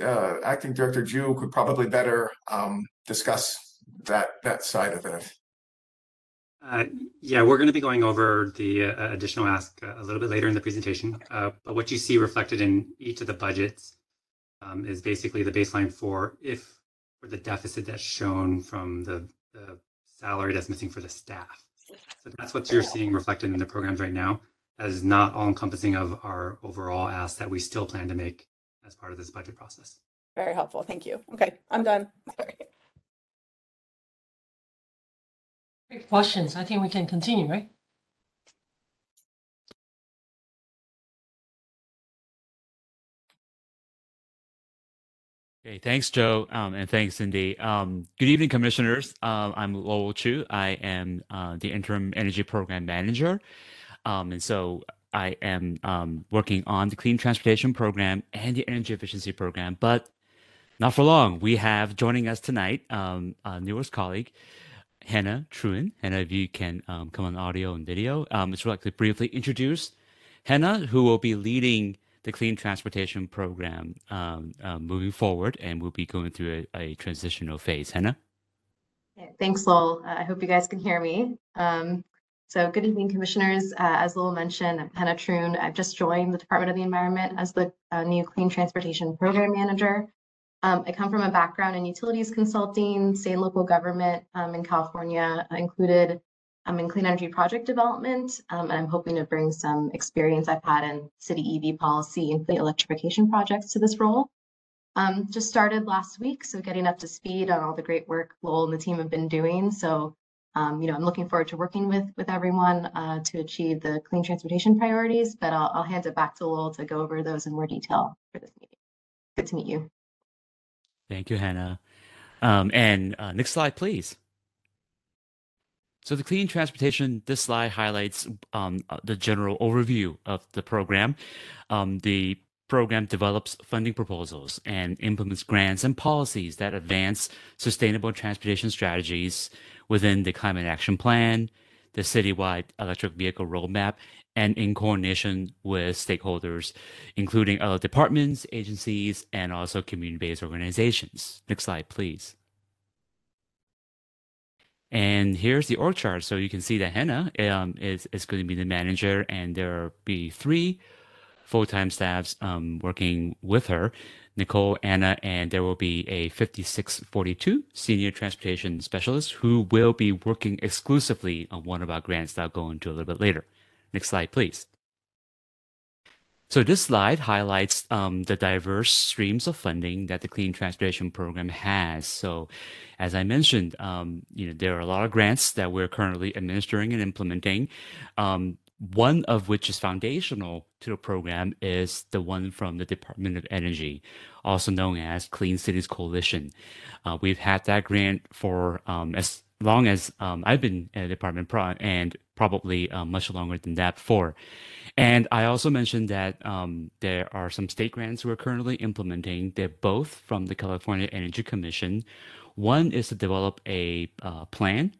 uh, Acting Director Jue could probably better um, discuss that that side of it. Uh, yeah, we're going to be going over the uh, additional ask uh, a little bit later in the presentation. Uh, but what you see reflected in each of the budgets um, is basically the baseline for if for the deficit that's shown from the, the salary that's missing for the staff. So that's what you're seeing reflected in the programs right now as not all encompassing of our overall ask that we still plan to make as part of this budget process. Very helpful, thank you. Okay, I'm done. Sorry. Great Questions, I think we can continue, right? Okay, thanks, Joe, um, and thanks, Cindy. Um, good evening, commissioners. Um, I'm Lowell Chu. I am uh, the interim energy program manager, um, and so I am um, working on the clean transportation program and the energy efficiency program. But not for long. We have joining us tonight um, a newest colleague, Hannah Truen. Hannah, if you can um, come on audio and video, um, you like to briefly introduce Hannah, who will be leading the clean transportation program um, uh, moving forward, and we'll be going through a, a transitional phase. Hannah? Thanks, Lowell. Uh, I hope you guys can hear me. Um, so good evening, commissioners. Uh, as Lowell mentioned, I'm Hannah Troon. I've just joined the Department of the Environment as the uh, new Clean Transportation Program Manager. Um, I come from a background in utilities consulting, state and local government um, in California, uh, included um, in clean energy project development. Um, and I'm hoping to bring some experience I've had in city EV policy and fleet electrification projects to this role. Um, just started last week, so getting up to speed on all the great work Lowell and the team have been doing. So, um, you know, I'm looking forward to working with with everyone uh, to achieve the clean transportation priorities. But I'll, I'll hand it back to Lowell to go over those in more detail for this meeting. Good to meet you. Thank you, Hannah. Um, and uh, next slide, please. So the clean transportation, this slide highlights um, uh, the general overview of the program. Um, the program develops funding proposals and implements grants and policies that advance sustainable transportation strategies within the Climate Action Plan, the citywide electric vehicle roadmap, and in coordination with stakeholders, including other departments, agencies, and also community-based organizations. Next slide, please. And here's the org chart. So you can see that Hannah um, is, is going to be the manager, and there will be three full-time staffs um, working with her, Nicole, Anna, and there will be a 5642 senior transportation specialist who will be working exclusively on one of our grants that I'll go into a little bit later. Next slide, please. So this slide highlights um, the diverse streams of funding that the Clean Transportation Program has. So, as I mentioned, um, you know there are a lot of grants that we're currently administering and implementing. Um, one of which is foundational to the program is the one from the Department of Energy, also known as Clean Cities Coalition. Uh, we've had that grant for um, as long as um, I've been at department, pro- and probably uh, much longer than that before. And I also mentioned that um, there are some state grants we're currently implementing. They're both from the California Energy Commission. One is to develop a uh, plan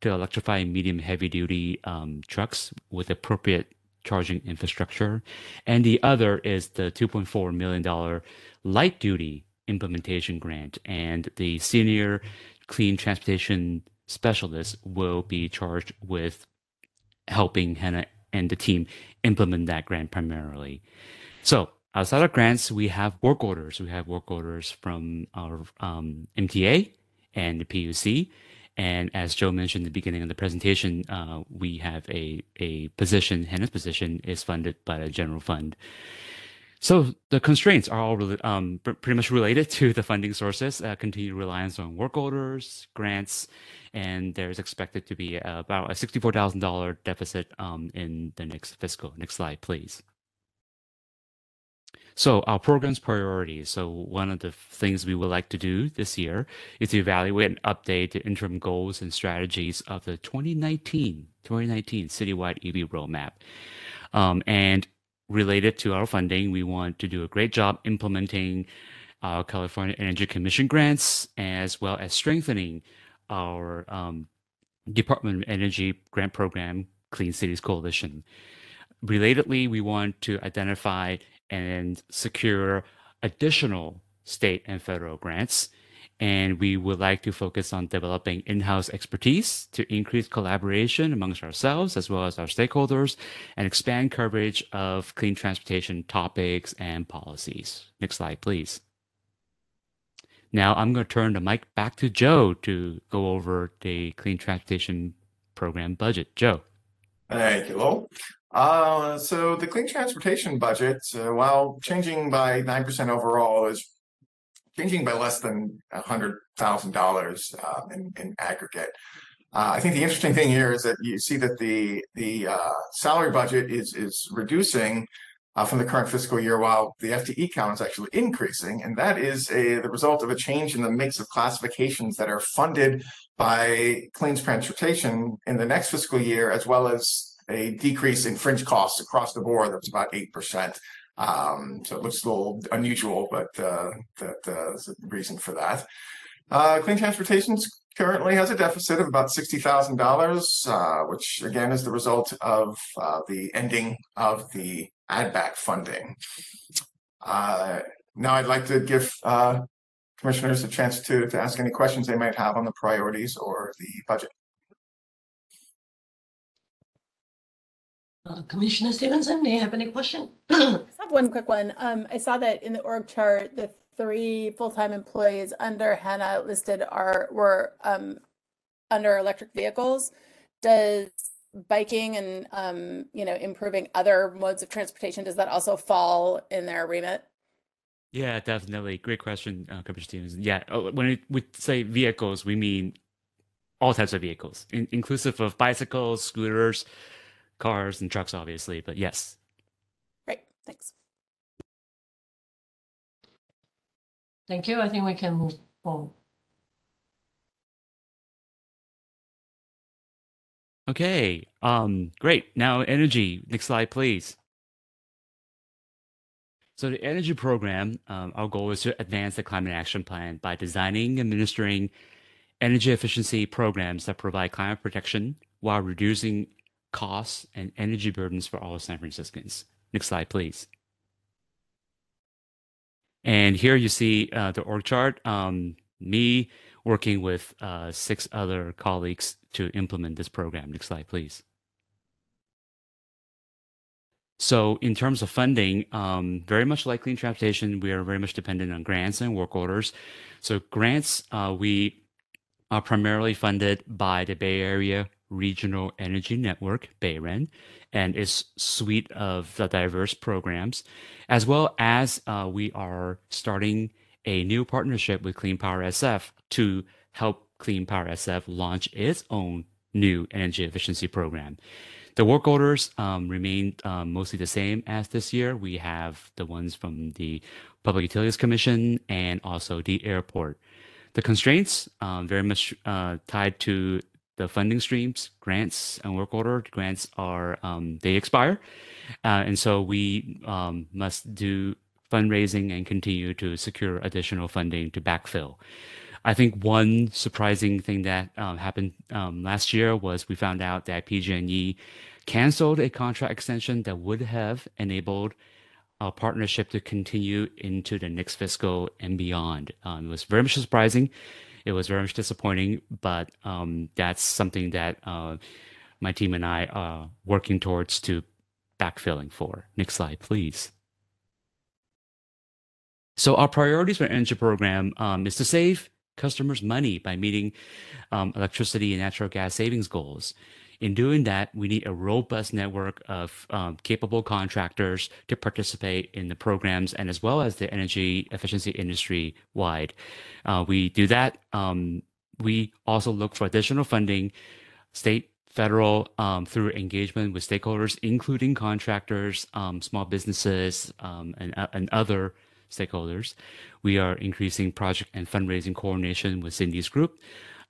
to electrify medium heavy duty um, trucks with appropriate charging infrastructure. And the other is the $2.4 million light duty implementation grant, and the senior clean transportation specialist will be charged with helping Hannah and the team implement that grant primarily. So outside of grants, we have work orders. We have work orders from our um, MTA and the PUC. And as Joe mentioned at the beginning of the presentation, uh, we have a, a position, Hannah's position is funded by the general fund. So the constraints are all um, pretty much related to the funding sources, uh, continued reliance on work orders, grants, and there's expected to be about a $64,000 deficit um, in the next fiscal. Next slide, please. So our program's priorities. So one of the things we would like to do this year is to evaluate and update the interim goals and strategies of the 2019 2019 citywide EV roadmap. Um, and related to our funding, we want to do a great job implementing our California Energy Commission grants as well as strengthening our um, Department of Energy grant program, Clean Cities Coalition. Relatedly, we want to identify and secure additional state and federal grants. And we would like to focus on developing in-house expertise to increase collaboration amongst ourselves as well as our stakeholders and expand coverage of clean transportation topics and policies. Next slide, please. Now I'm going to turn the mic back to Joe to go over the clean transportation program budget. Joe. Thank you, Lowell. Uh, so the clean transportation budget, uh, while changing by 9% overall, is changing by less than $100,000 uh, in, in aggregate. Uh, I think the interesting thing here is that you see that the the uh, salary budget is is reducing uh, from the current fiscal year, while the FTE count is actually increasing, and that is a the result of a change in the mix of classifications that are funded by Clean Transportation in the next fiscal year, as well as a decrease in fringe costs across the board. That's about 8%. Um, so it looks a little unusual, but uh, that, uh, a reason for that. Uh, Clean Transportation currently has a deficit of about $60,000, uh, which again is the result of uh, the ending of the add-back funding. Uh, now I'd like to give commissioners a chance to, to ask any questions they might have on the priorities or the budget. Uh, Commissioner Stevenson, do you have any question? I have one quick one. Um, I saw that in the org chart, the three full-time employees under Hannah listed are were um, under electric vehicles. Does biking and um, you know improving other modes of transportation does that also fall in their remit? Yeah, definitely. Great question, uh, Commissioner Stevenson. Yeah, oh, when we say vehicles, we mean all types of vehicles, in, inclusive of bicycles, scooters, cars and trucks, obviously, but yes. Great, thanks. Thank you. I think we can move on. Okay, um, great. Now energy. Next slide, please. So the energy program, um, our goal is to advance the climate action plan by designing and administering energy efficiency programs that provide climate protection while reducing costs and energy burdens for all San Franciscans. Next slide, please. And here you see uh, the org chart. Um, me working with uh, six other colleagues to implement this program. Next slide, please. So in terms of funding, um, very much like clean transportation, we are very much dependent on grants and work orders. So grants, uh, we are primarily funded by the Bay Area Regional Energy Network, BayREN, and its suite of the diverse programs, as well as uh, we are starting a new partnership with Clean Power SF to help Clean Power SF launch its own new energy efficiency program. The work orders um, remain um, mostly the same as this year. We have the ones from the Public Utilities Commission and also the airport. The constraints um, very much uh, tied to the funding streams, grants and work order grants are um, they expire, uh, and so we um, must do fundraising and continue to secure additional funding to backfill. I think one surprising thing that um, happened um, last year was we found out that PG&E canceled a contract extension that would have enabled our partnership to continue into the next fiscal and beyond. Um, it was very much surprising. It was very much disappointing, but um, that's something that uh, my team and I are working towards to backfilling for. Next slide, please. So our priorities for energy program um, is to save customers money by meeting um, electricity and natural gas savings goals. In doing that, we need a robust network of um, capable contractors to participate in the programs and as well as the energy efficiency industry wide. Uh, we do that. Um, we also look for additional funding, state, federal, um, through engagement with stakeholders, including contractors, um, small businesses, um, and, uh, and other stakeholders. We are increasing project and fundraising coordination with Cindy's group,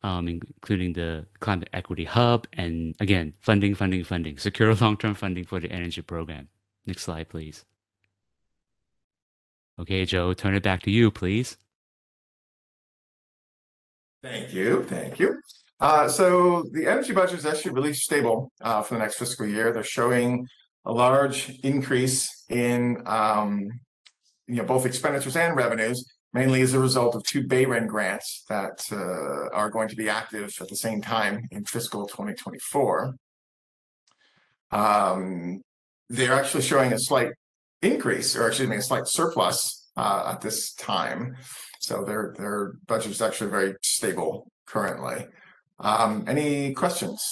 um, including the Climate Equity Hub, and again, funding, funding, funding, secure long-term funding for the energy program. Next slide, please. Okay, Joe, turn it back to you, please. Thank you, thank you. Uh, so the energy budget is actually really stable uh, for the next fiscal year. They're showing a large increase in um, you know both expenditures and revenues, mainly as a result of two BayREN grants that uh, are going to be active at the same time in fiscal 2024. Um, they're actually showing a slight increase, or excuse me, a slight surplus uh, at this time. So their budget is actually very stable currently. Um, any questions?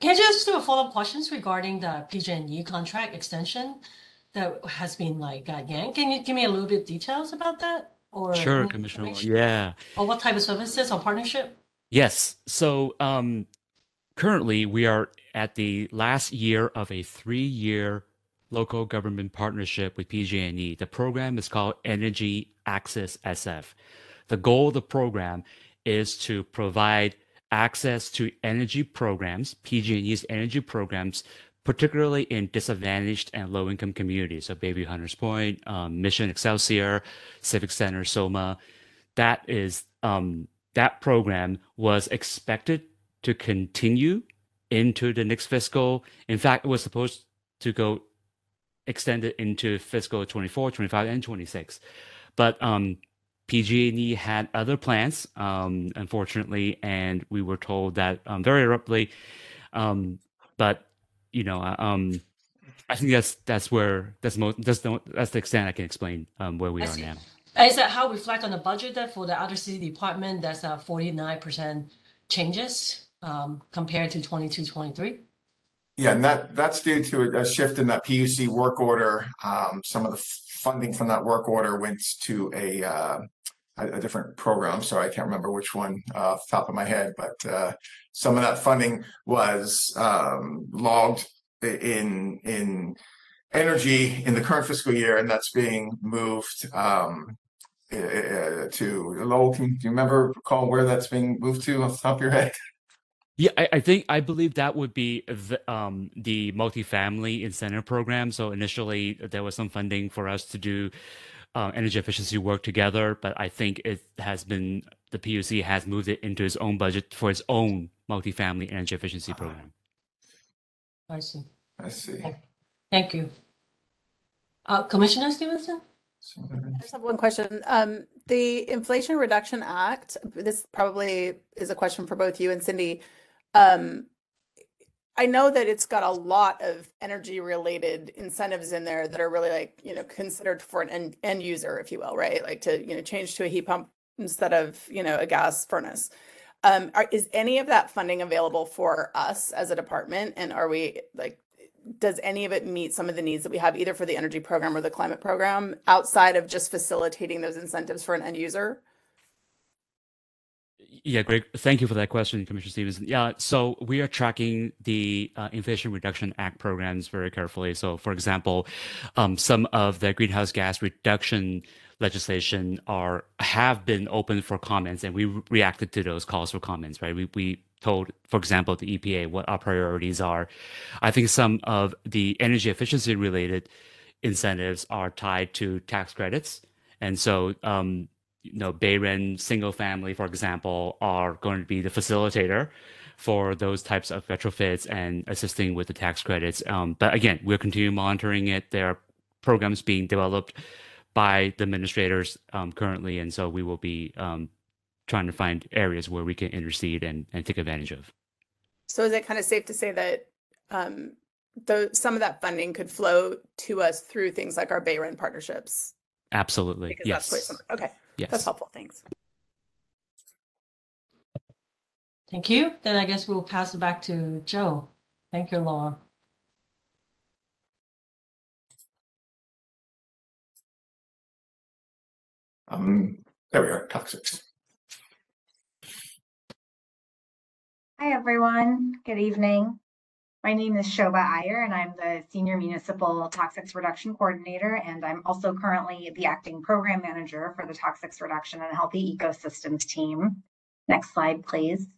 Can I just do a follow-up questions regarding the PG&E contract extension that has been like uh, yanked? Can you give me a little bit details about that? Or Sure, Commissioner. Yeah. Or what type of services or partnership? Yes. So um, currently, we are at the last year of a three-year local government partnership with PG&E. The program is called Energy Access SF. The goal of the program is to provide access to energy programs, PG&E's energy programs, particularly in disadvantaged and low-income communities. So Bayview Hunters Point, um, Mission Excelsior, Civic Center, Soma. That is um, that program was expected to continue into the next fiscal. In fact, it was supposed to go extended into fiscal 24, 25, and 26. But um, PG&E had other plans, um, unfortunately, and we were told that um, very abruptly. Um, but you know, uh, um, I think that's that's where that's most that's the that's the extent I can explain um, where we I are see. now. Is that how we reflect on the budget that for the other city department, that's a forty-nine percent changes um, compared to 22, 23? Yeah, and that that's due to a, a shift in that PUC work order. Um, some of the funding from that work order went to a uh, a, different program. So I can't remember which one uh, off the top of my head, but uh, some of that funding was um, logged in in energy in the current fiscal year, and that's being moved um, uh, to Lowell. Can do you remember recall where that's being moved to off the top of your head? Yeah, I, I think I believe that would be the um the multifamily incentive program. So initially there was some funding for us to do uh, energy efficiency work together, but I think it has been the PUC has moved it into its own budget for its own multifamily energy efficiency program. I see. I see. Thank you. Uh, Commissioner Stevenson? I just have one question. Um, the Inflation Reduction Act, this probably is a question for both you and Cindy. Um, I know that it's got a lot of energy related incentives in there that are really like, you know, considered for an end, end user, if you will, right? Like to, you know, change to a heat pump instead of, you know, a gas furnace. Um, are, is any of that funding available for us as a department? And are we like, does any of it meet some of the needs that we have either for the energy program or the climate program outside of just facilitating those incentives for an end user? Yeah, great. Thank you for that question, Commissioner Stevenson. Yeah, so we are tracking the uh, Inflation Reduction Act programs very carefully. So, for example, um, some of the greenhouse gas reduction legislation are have been open for comments, and we re- reacted to those calls for comments. Right? We we told, for example, the EPA what our priorities are. I think some of the energy efficiency related incentives are tied to tax credits, and so um, you know, BayREN single family, for example, are going to be the facilitator for those types of retrofits and assisting with the tax credits. Um, but again, we're continuing monitoring it. There are programs being developed by the administrators um, currently, and so we will be um, trying to find areas where we can intercede and, and take advantage of. So is it kind of safe to say that um, some of that funding could flow to us through things like our BayREN partnerships? Absolutely, Because yes, that's where some, okay, yes. that's helpful. Thanks. Thank you. Then I guess we'll pass it back to Joe. Thank you, Laura. Um, there we are, toxics. Hi, everyone. Good evening. My name is Shoba Iyer, and I'm the Senior Municipal Toxics Reduction Coordinator, and I'm also currently the Acting Program Manager for the Toxics Reduction and Healthy Ecosystems team. Next slide, please.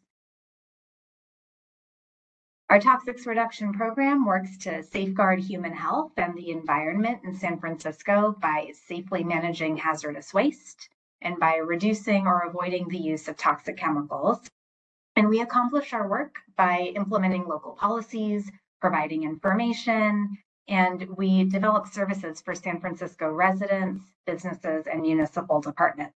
Our toxics reduction program works to safeguard human health and the environment in San Francisco by safely managing hazardous waste and by reducing or avoiding the use of toxic chemicals. And we accomplish our work by implementing local policies, providing information, and we develop services for San Francisco residents, businesses, and municipal departments.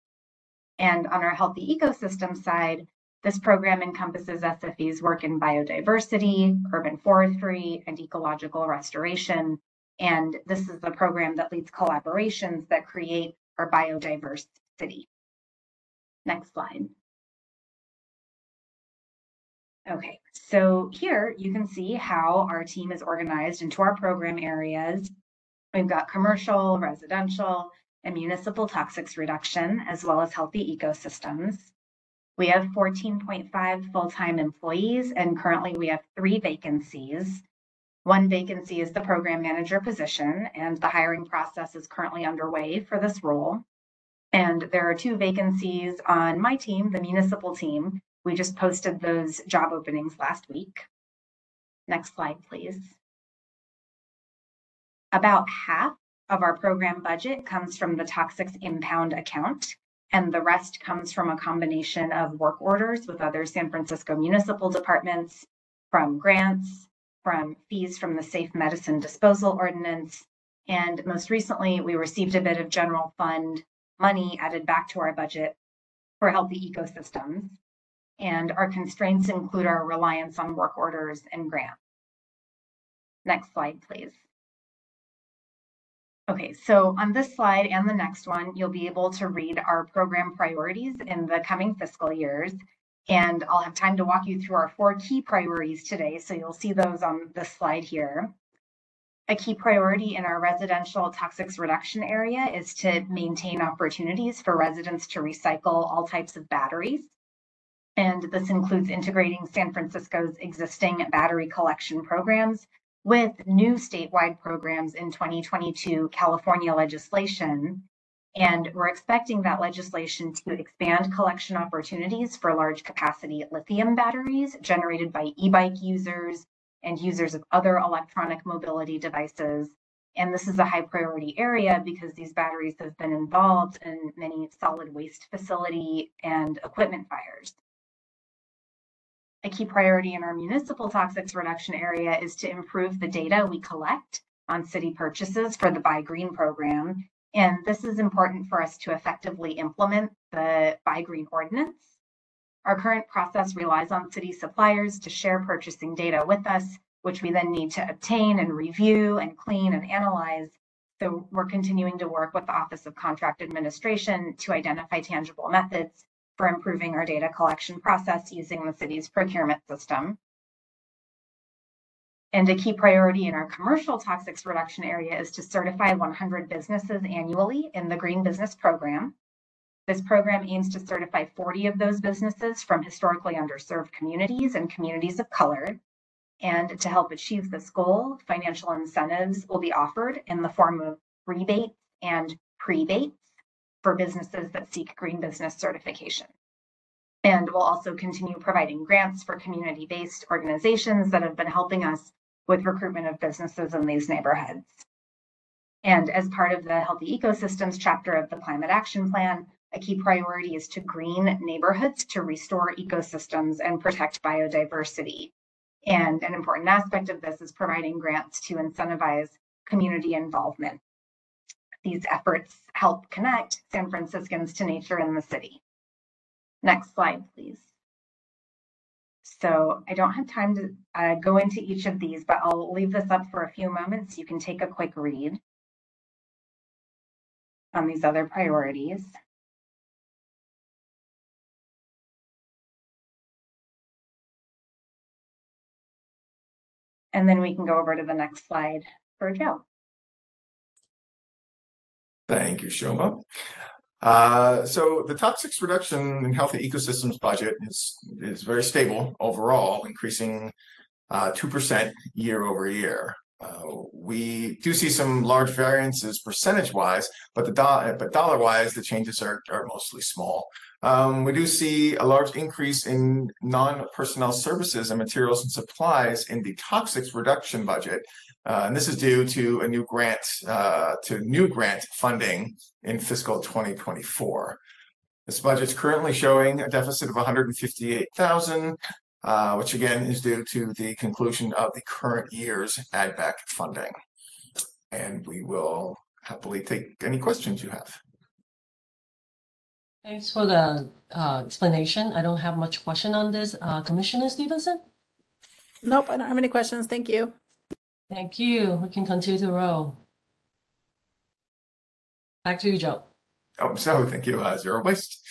And on our healthy ecosystem side, this program encompasses SFE's work in biodiversity, urban forestry, and ecological restoration. And this is the program that leads collaborations that create our biodiverse city. Next slide. Okay, so here you can see how our team is organized into our program areas. We've got commercial, residential, and municipal toxics reduction, as well as healthy ecosystems. We have 14.5 full-time employees, and currently we have three vacancies. One vacancy is the program manager position, and the hiring process is currently underway for this role. And there are two vacancies on my team, the municipal team. We just posted those job openings last week. Next slide, please. About half of our program budget comes from the Toxics Impound account, and the rest comes from a combination of work orders with other San Francisco municipal departments, from grants, from fees from the Safe Medicine Disposal Ordinance, and most recently, we received a bit of general fund money added back to our budget for healthy ecosystems. And our constraints include our reliance on work orders and grants. Next slide, please. Okay, so on this slide and the next one, you'll be able to read our program priorities in the coming fiscal years. And I'll have time to walk you through our four key priorities today. So you'll see those on this slide here. A key priority in our residential toxics reduction area is to maintain opportunities for residents to recycle all types of batteries. And this includes integrating San Francisco's existing battery collection programs with new statewide programs in 2022 California legislation. And we're expecting that legislation to expand collection opportunities for large capacity lithium batteries generated by e-bike users and users of other electronic mobility devices. And this is a high priority area because these batteries have been involved in many solid waste facility and equipment fires. A key priority in our municipal toxics reduction area is to improve the data we collect on city purchases for the Buy Green program. And this is important for us to effectively implement the Buy Green ordinance. Our current process relies on city suppliers to share purchasing data with us, which we then need to obtain and review and clean and analyze. So we're continuing to work with the Office of Contract Administration to identify tangible methods for improving our data collection process using the city's procurement system. And a key priority in our commercial toxics reduction area is to certify 100 businesses annually in the Green Business Program. This program aims to certify 40 of those businesses from historically underserved communities and communities of color. And to help achieve this goal, financial incentives will be offered in the form of rebates and prebates for businesses that seek green business certification. And we'll also continue providing grants for community-based organizations that have been helping us with recruitment of businesses in these neighborhoods. And as part of the Healthy Ecosystems chapter of the Climate Action Plan, a key priority is to green neighborhoods to restore ecosystems and protect biodiversity. And an important aspect of this is providing grants to incentivize community involvement these efforts help connect San Franciscans to nature in the city. Next slide, please. So I don't have time to uh, go into each of these, but I'll leave this up for a few moments. You can take a quick read on these other priorities. And then we can go over to the next slide for Joe. Thank you, Shoma. Uh, so the toxics reduction in healthy ecosystems budget is is very stable overall, increasing uh, two percent year over year. Uh, we do see some large variances percentage wise, but the do- but dollar wise, the changes are, are mostly small. Um, we do see a large increase in non personnel services and materials and supplies in the toxics reduction budget. Uh, and this is due to a new grant, uh, to new grant funding in fiscal 2024. This budget is currently showing a deficit of 158,000, uh, which again is due to the conclusion of the current year's add back funding. And we will happily take any questions you have. Thanks for the uh, explanation. I don't have much question on this. Uh, Commissioner Stevenson? Nope, I don't have any questions. Thank you. Thank you. We can continue to roll. Back to you, Joe. Oh, so thank you, uh, Zero Waste.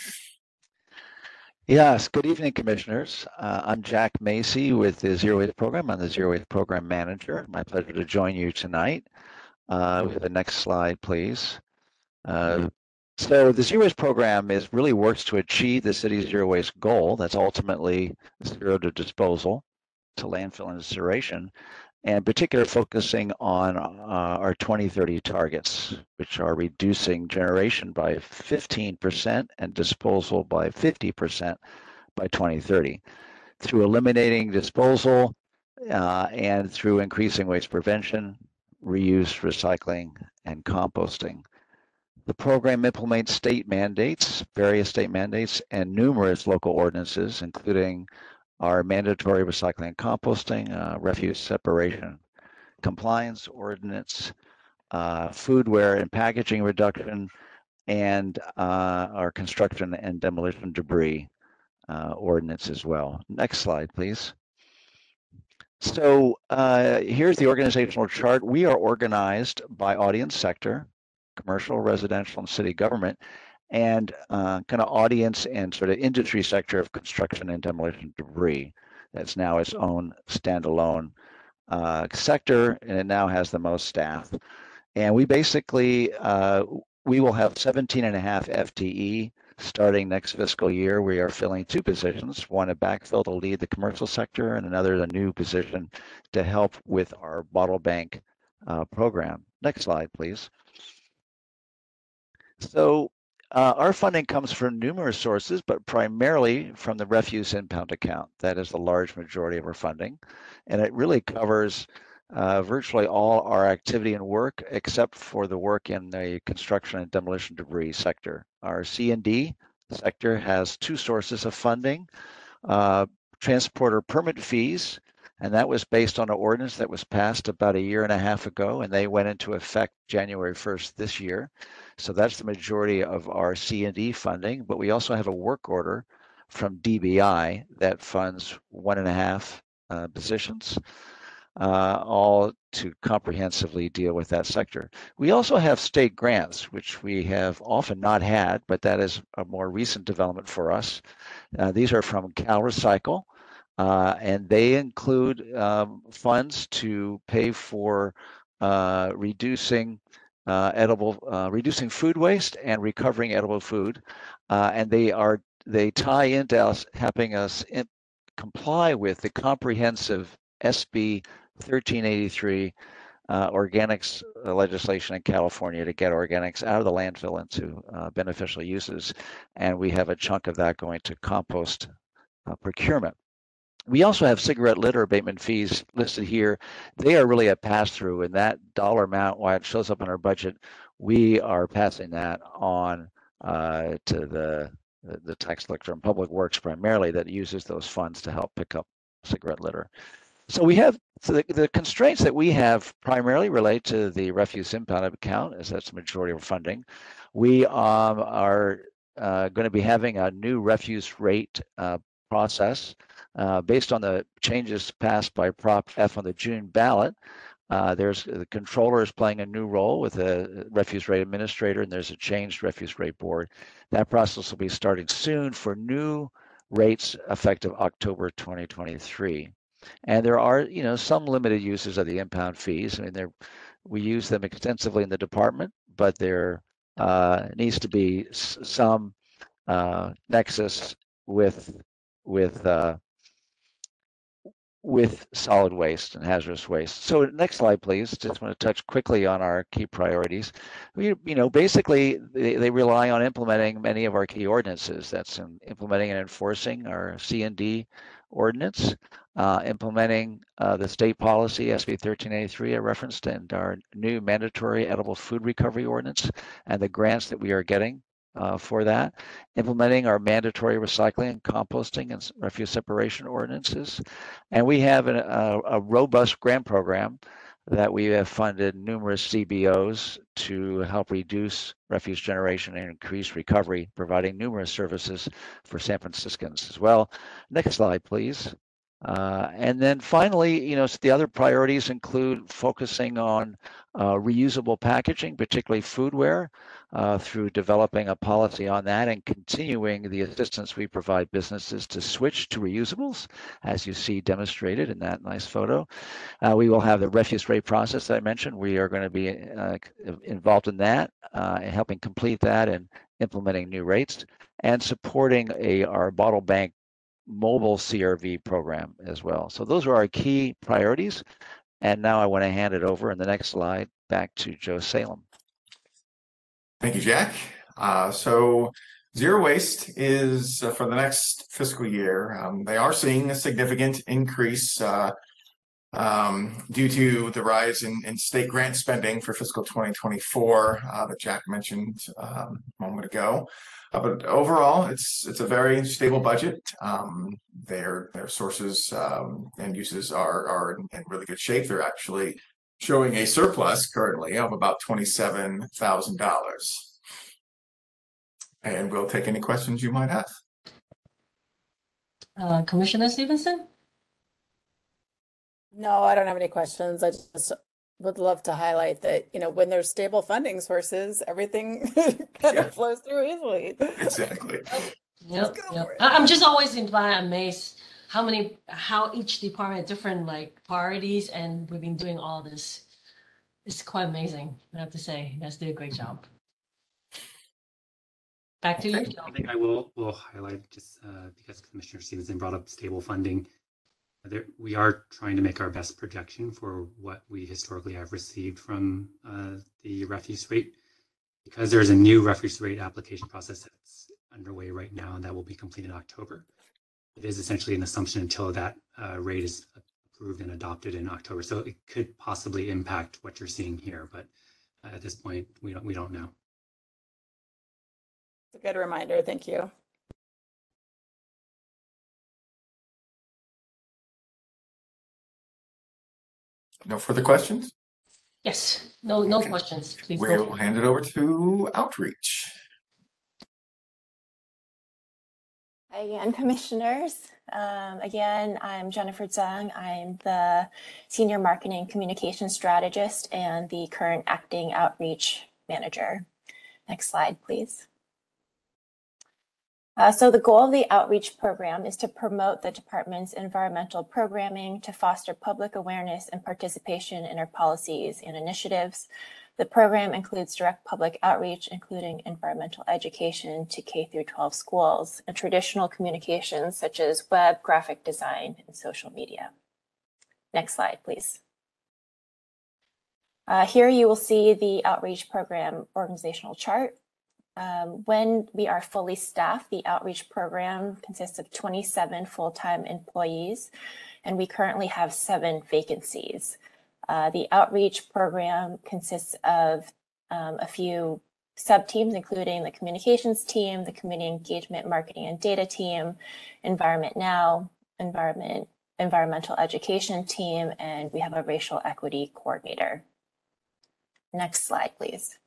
Yes, good evening, commissioners. Uh, I'm Jack Macy with the Zero Waste Program. I'm the Zero Waste Program Manager. My pleasure to join you tonight. Uh, with the next slide, please. Uh, so the Zero Waste Program is really works to achieve the city's zero waste goal. That's ultimately zero to disposal to landfill and incineration and particular focusing on uh, our 2030 targets, which are reducing generation by 15% and disposal by 50% by 2030 through eliminating disposal uh, and through increasing waste prevention, reuse, recycling, and composting. The program implements state mandates, various state mandates, and numerous local ordinances, including our mandatory recycling and composting, uh, refuse separation compliance ordinance, uh, foodware and packaging reduction, and uh, our construction and demolition debris uh, ordinance as well. Next slide, please. So uh, here's the organizational chart. We are organized by audience sector, commercial, residential, and city government and uh, kind of audience and sort of industry sector of construction and demolition debris. That's now its own standalone uh, sector, and it now has the most staff. And we basically uh, we will have 17 and a half FTE starting next fiscal year. We are filling two positions: one a backfill to lead the commercial sector, and another a new position to help with our bottle bank uh, program. Next slide, please. So uh, our funding comes from numerous sources, but primarily from the refuse impound account. That is the large majority of our funding. And it really covers uh, virtually all our activity and work, except for the work in the construction and demolition debris sector. Our C&D sector has two sources of funding, uh, transporter permit fees, and that was based on an ordinance that was passed about a year and a half ago, and they went into effect January 1st this year. So that's the majority of our C&D funding, but we also have a work order from DBI that funds one and a half uh, positions, uh, all to comprehensively deal with that sector. We also have state grants, which we have often not had, but that is a more recent development for us. Uh, these are from Cal Recycle, uh, and they include um, funds to pay for uh, reducing uh, edible, uh, reducing food waste and recovering edible food. Uh, and they are they tie into us helping us in, comply with the comprehensive SB 1383 uh, organics legislation in California to get organics out of the landfill into beneficial uses. And we have a chunk of that going to compost procurement. We also have cigarette litter abatement fees listed here. They are really a pass through, and that dollar amount, while it shows up in our budget, we are passing that on uh, to the the tax collector and public works primarily that uses those funds to help pick up cigarette litter. So we have so the, the constraints that we have primarily relate to the refuse impound account, as that's the majority of our funding. We um, are uh, going to be having a new refuse rate uh, process uh, based on the changes passed by Prop F on the June ballot. Uh, there's the controller is playing a new role with a refuse rate administrator, and there's a changed refuse rate board. That process will be starting soon for new rates effective October 2023. And there are, you know, some limited uses of the impound fees. I mean, there we use them extensively in the department, but there uh, needs to be some uh, nexus with with uh, with solid waste and hazardous waste. So next slide, please. Just want to touch quickly on our key priorities. We, you know, basically they, they rely on implementing many of our key ordinances. That's in implementing and enforcing our C and D ordinance, uh, implementing uh, the state policy SB 1383 I referenced, and our new mandatory edible food recovery ordinance, and the grants that we are getting uh, for that, implementing our mandatory recycling, composting, and refuse separation ordinances. And we have an, a, a robust grant program that we have funded numerous CBOs to help reduce refuse generation and increase recovery, providing numerous services for San Franciscans as well. Next slide, please. Uh, and then finally, you know, the other priorities include focusing on uh, reusable packaging, particularly foodware, uh, through developing a policy on that and continuing the assistance we provide businesses to switch to reusables, as you see demonstrated in that nice photo. Uh, we will have the refuse rate process that I mentioned. We are going to be uh, involved in that uh, and helping complete that and implementing new rates and supporting a our bottle bank mobile CRV program as well. So those are our key priorities. And now I want to hand it over in the next slide back to Joe Salem. Thank you, Jack. Uh, so zero waste is uh, for the next fiscal year. Um, they are seeing a significant increase uh, um, due to the rise in, in, state grant spending for fiscal 2024 uh, that Jack mentioned um, a moment ago. Uh, but overall, it's it's a very stable budget. Um, their their sources um, and uses are are in, in, really good shape. They're actually showing a surplus currently of about twenty seven thousand dollars. And we'll take any questions you might have. Uh, Commissioner Stevenson. No, I don't have any questions. I just would love to highlight that, you know, when there's stable funding sources, everything kind Yeah. of flows through easily. Exactly. Yep, yep. I- I'm just always implied amazed how many, how each department different like priorities and we've been doing all this. It's quite amazing, I have to say. You guys did a great job. Back to you, Joe. I think I will will highlight just uh, because Commissioner Stevenson brought up stable funding. There, we are trying to make our best projection for what we historically have received from uh, the refuse rate because there's a new refuse rate application process that's underway right now and that will be complete in October. It is essentially an assumption until that uh, rate is approved and adopted in October. So it could possibly impact what you're seeing here, but uh, at this point, we don't we don't know. It's a good reminder. Thank you. No further questions? Yes, no, no Okay. questions, please. We'll for it. hand it over to outreach. Hi Again, commissioners. Um, again, I'm Jennifer Zhang. I'm the senior marketing communication strategist and the current acting outreach manager. Next slide, please. Uh, so the goal of the outreach program is to promote the department's environmental programming to foster public awareness and participation in our policies and initiatives. The program includes direct public outreach, including environmental education to K through 12 schools and traditional communications such as web, graphic design, and social media. Next slide, please. Uh, here you will see the outreach program organizational chart. Um, when we are fully staffed, the outreach program consists of 27 full-time employees, and we currently have seven vacancies. Uh, the outreach program consists of um, a few sub-teams, including the communications team, the community engagement, marketing, and data team, Environment Now, Environment environmental education team, and we have a racial equity coordinator. Next slide, please.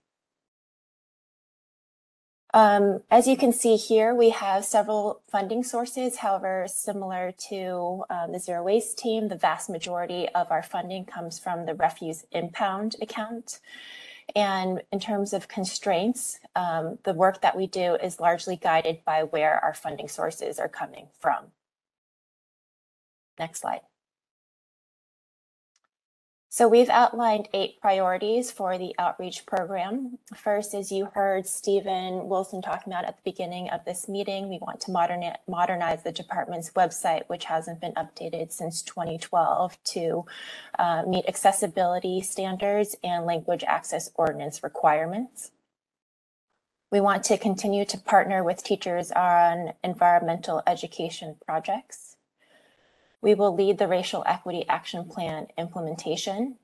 Um, as you can see here, we have several funding sources. However, similar to um, the zero waste team, the vast majority of our funding comes from the refuse impound account. And in terms of constraints, um, the work that we do is largely guided by where our funding sources are coming from. Next slide. So we've outlined eight priorities for the outreach program. First, as you heard Stephen Wilson talking about at the beginning of this meeting, we want to modernize, modernize the department's website, which hasn't been updated since 2012 to uh, meet accessibility standards and language access ordinance requirements. We want to continue to partner with teachers on environmental education projects. We will lead the Racial Equity Action Plan implementation.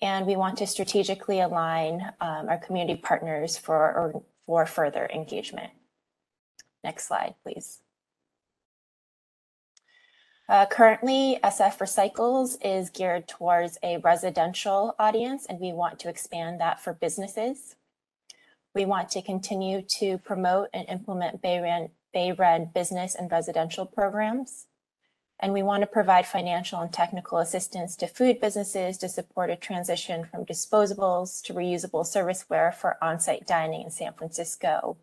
And we want to strategically align um, our community partners for, or, for further engagement. Next slide, please. Uh, currently, SF Recycles is geared towards a residential audience, and we want to expand that for businesses. We want to continue to promote and implement Bay Red business and residential programs. And we want to provide financial and technical assistance to food businesses to support a transition from disposables to reusable serviceware for on-site dining in San Francisco.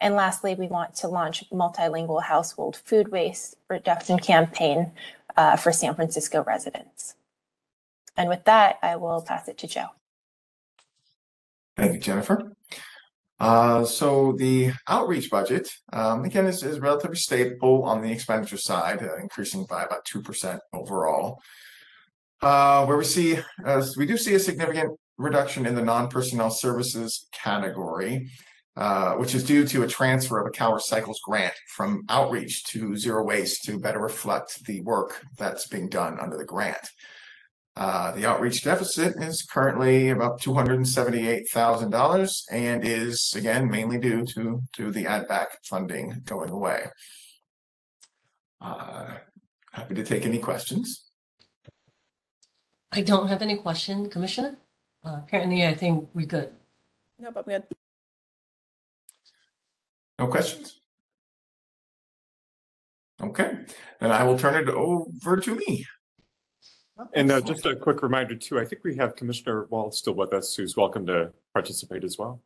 And lastly, we want to launch multilingual household food waste reduction campaign uh, for San Francisco residents. And with that, I will pass it to Joe. Thank you, Jennifer. Uh, so the outreach budget, um, again, is, is relatively stable on the expenditure side, uh, increasing by about 2% overall. Uh, where we see, we do see a significant reduction in the non-personnel services category, uh, which is due to a transfer of a Cal Recycles grant from outreach to zero waste to better reflect the work that's being done under the grant. Uh, the outreach deficit is currently about $278,000 and is again mainly due to, to the add back funding going away. Uh, happy to take any questions. I don't have any question, Commissioner. Uh, apparently, I think we're good. Nope, I'm good. No questions? Okay, then I will turn it over to me. And uh, just a quick reminder too, I think we have Commissioner Wall still with us, who's welcome to participate as well.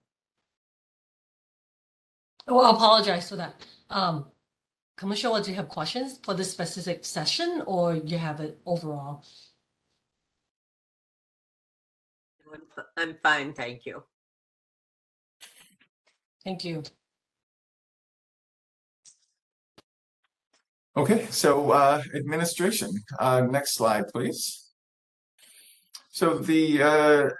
Oh, I apologize for that. Um, Commissioner, Wall, do you have questions for this specific session or you have it overall? I'm fine, thank you. Thank you. Okay, so uh, administration. Uh, next slide, please. So the uh,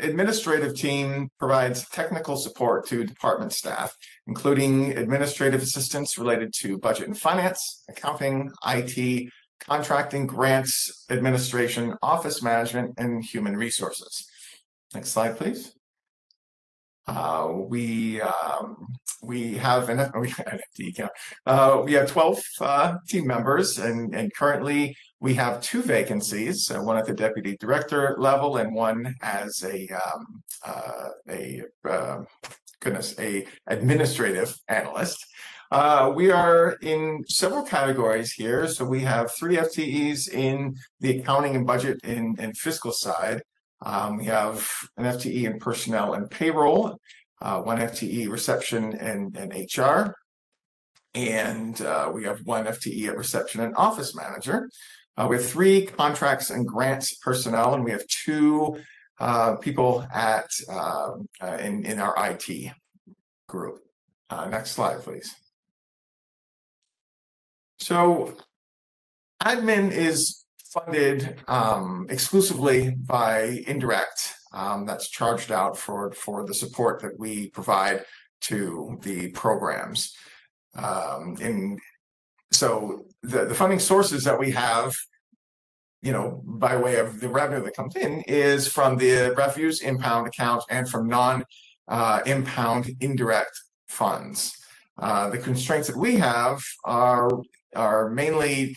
administrative team provides technical support to department staff, including administrative assistance related to budget and finance, accounting, IT, contracting, grants, administration, office management, and human resources. Next slide, please. Uh, we um, we have an we have an FTE count. Uh, we have 12 uh, team members, and and currently we have two vacancies, uh, one at the deputy director level and one as a um, uh, a uh, goodness a administrative analyst. we are in several categories here. So we have three FTEs in the accounting and budget and, and fiscal side. Um, we have an FTE in personnel and payroll, uh, one FTE reception and, and HR, and uh, we have one FTE at reception and office manager. Uh, we have three contracts and grants personnel, and we have two uh, people at um, uh, in in our IT group. Uh, next slide, please. So, admin is funded um, exclusively by indirect um, that's charged out for for the support that we provide to the programs. Um, and so the, the funding sources that we have, you know, by way of the revenue that comes in is from the refuse impound account and from non uh, impound indirect funds. Uh, the constraints that we have are are mainly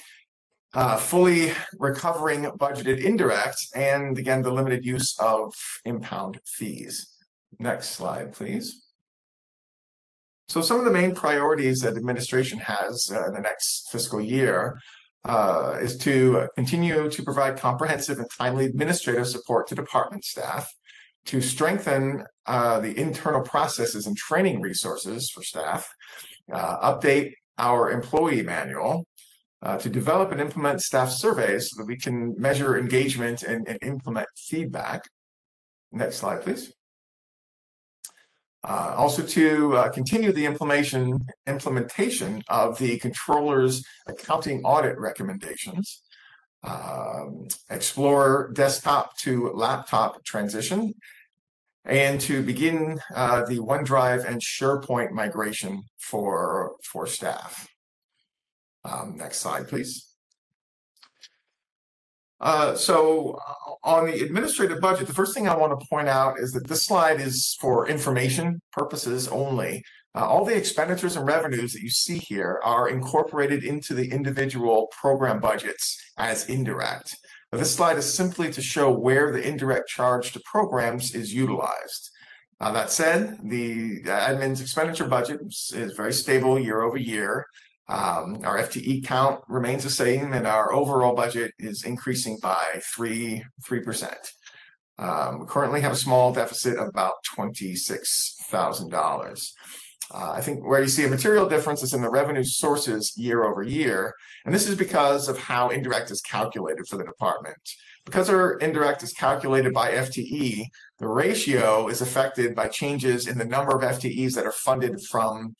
uh, fully recovering budgeted indirect, and again, the limited use of impound fees. Next slide, please. So some of the main priorities that administration has uh, in the next fiscal year uh, is to continue to provide comprehensive and timely administrative support to department staff, to strengthen uh, the internal processes and training resources for staff, uh, update our employee manual, uh, to develop and implement staff surveys so that we can measure engagement and, and implement feedback. Next slide, please. Uh, also to uh, continue the implementation of the controller's accounting audit recommendations, um, explore desktop to laptop transition, and to begin uh, the OneDrive and SharePoint migration for for staff. Um, next slide, please. Uh, so uh, on the administrative budget, the first thing I want to point out is that this slide is for information purposes only. Uh, all the expenditures and revenues that you see here are incorporated into the individual program budgets as indirect. This slide is simply to show where the indirect charge to programs is utilized. That said, the admin's expenditure budget is, is very stable year over year. Um, our FTE count remains the same, and our overall budget is increasing by three three percent. Um, we currently have a small deficit of about twenty six thousand uh, dollars. I think where you see a material difference is in the revenue sources year over year, and this is because of how indirect is calculated for the department. Because our indirect is calculated by FTE, the ratio is affected by changes in the number of FTEs that are funded from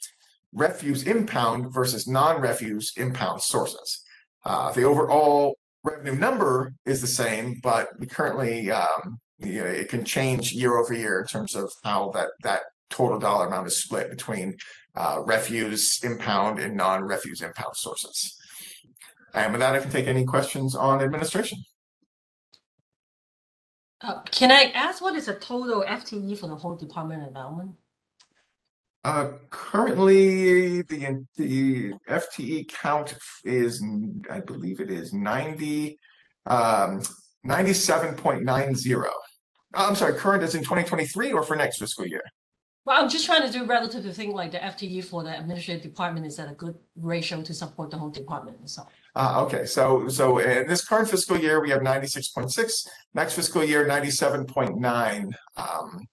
refuse impound versus non-refuse impound sources. Uh, the overall revenue number is the same, but we currently um, you know, it can change year over year in terms of how that that total dollar amount is split between uh, refuse impound and non-refuse impound sources. And with that, I can take any questions on administration. Uh, can I ask what is the total FTE for the whole Department of Environment? Uh, currently, the the FTE count is, I believe it is 90, um, 97.90. I'm sorry, current is in 2023 or for next fiscal year? Well, I'm just trying to do relative to think like the FTE for the administrative department is at a good ratio to support the whole department. So, Uh, okay, so so in this current fiscal year, we have 96.6. Next fiscal year, 97.9. Um,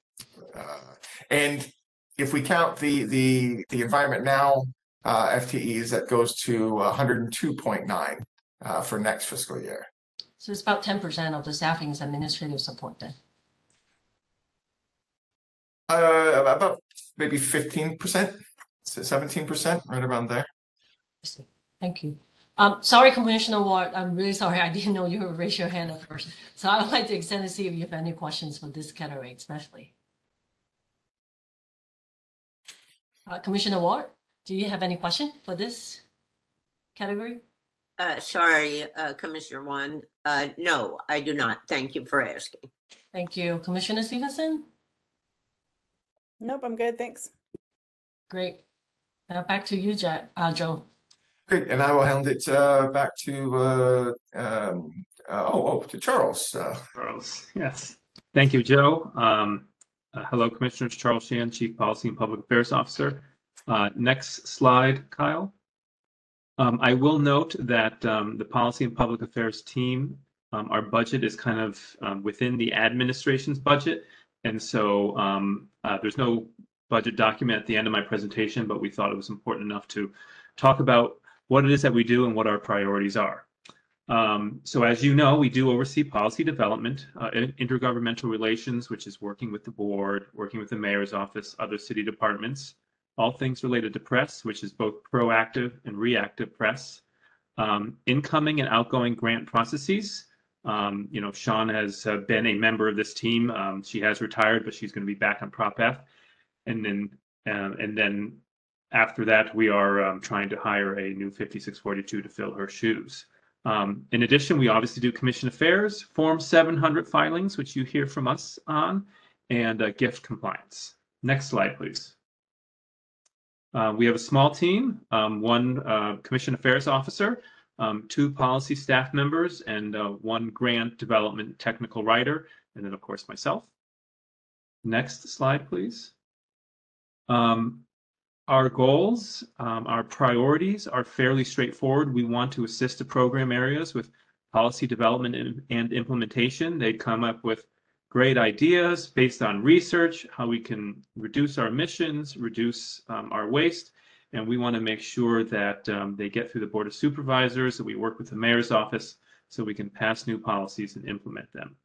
uh, and if we count the the the environment now uh, FTEs, that goes to 102.9 uh, for next fiscal year. so it's about ten percent of the staffing is administrative support then. Uh, about maybe 15%, 17%, right around there. Thank you. Um, sorry, Commissioner Ward, I'm really sorry. I didn't know you would raise your hand at first. So I would like to extend to see if you have any questions for this category especially. Uh, Commissioner Ward, do you have any question for this category? Uh, sorry, uh, Commissioner One. Uh, no, I do not. Thank you for asking. Thank you. Commissioner Stevenson? Nope, I'm good. Thanks. Great. Now back to you, Jack, uh, Joe. Great, and I will hand it uh, back to uh, um, uh, oh, oh to Charles. Uh, Charles, yes. Thank you, Joe. Um, uh, hello, Commissioners. Charles Sheehan, Chief Policy and Public Affairs Officer. Uh, next slide, Kyle. Um, I will note that um, the Policy and Public Affairs team, um, our budget is kind of um, within the administration's budget. And so um, uh, there's no budget document at the end of my presentation, but we thought it was important enough to talk about what it is that we do and what our priorities are. Um, so as you know, we do oversee policy development, uh, intergovernmental relations, which is working with the board, working with the mayor's office, other city departments, all things related to press, which is both proactive and reactive press, um, incoming and outgoing grant processes. Um, you know, Sean has uh, been a member of this team. Um, she has retired, but she's going to be back on Prop F. And then, uh, and then after that, we are um, trying to hire a new 5642 to fill her shoes. Um, in addition, we obviously do commission affairs, Form 700 filings, which you hear from us on, and uh, gift compliance. Next slide, please. Uh, we have a small team, um, one uh, commission affairs officer, um, two policy staff members, and uh, one grant development technical writer, and then, of course, myself. Next slide, please. Um, our goals, um, our priorities are fairly straightforward. We want to assist the program areas with policy development and, and implementation. They come up with great ideas based on research, how we can reduce our emissions, reduce um, our waste, and we want to make sure that um, they get through the Board of Supervisors, that we work with the Mayor's Office so we can pass new policies and implement them.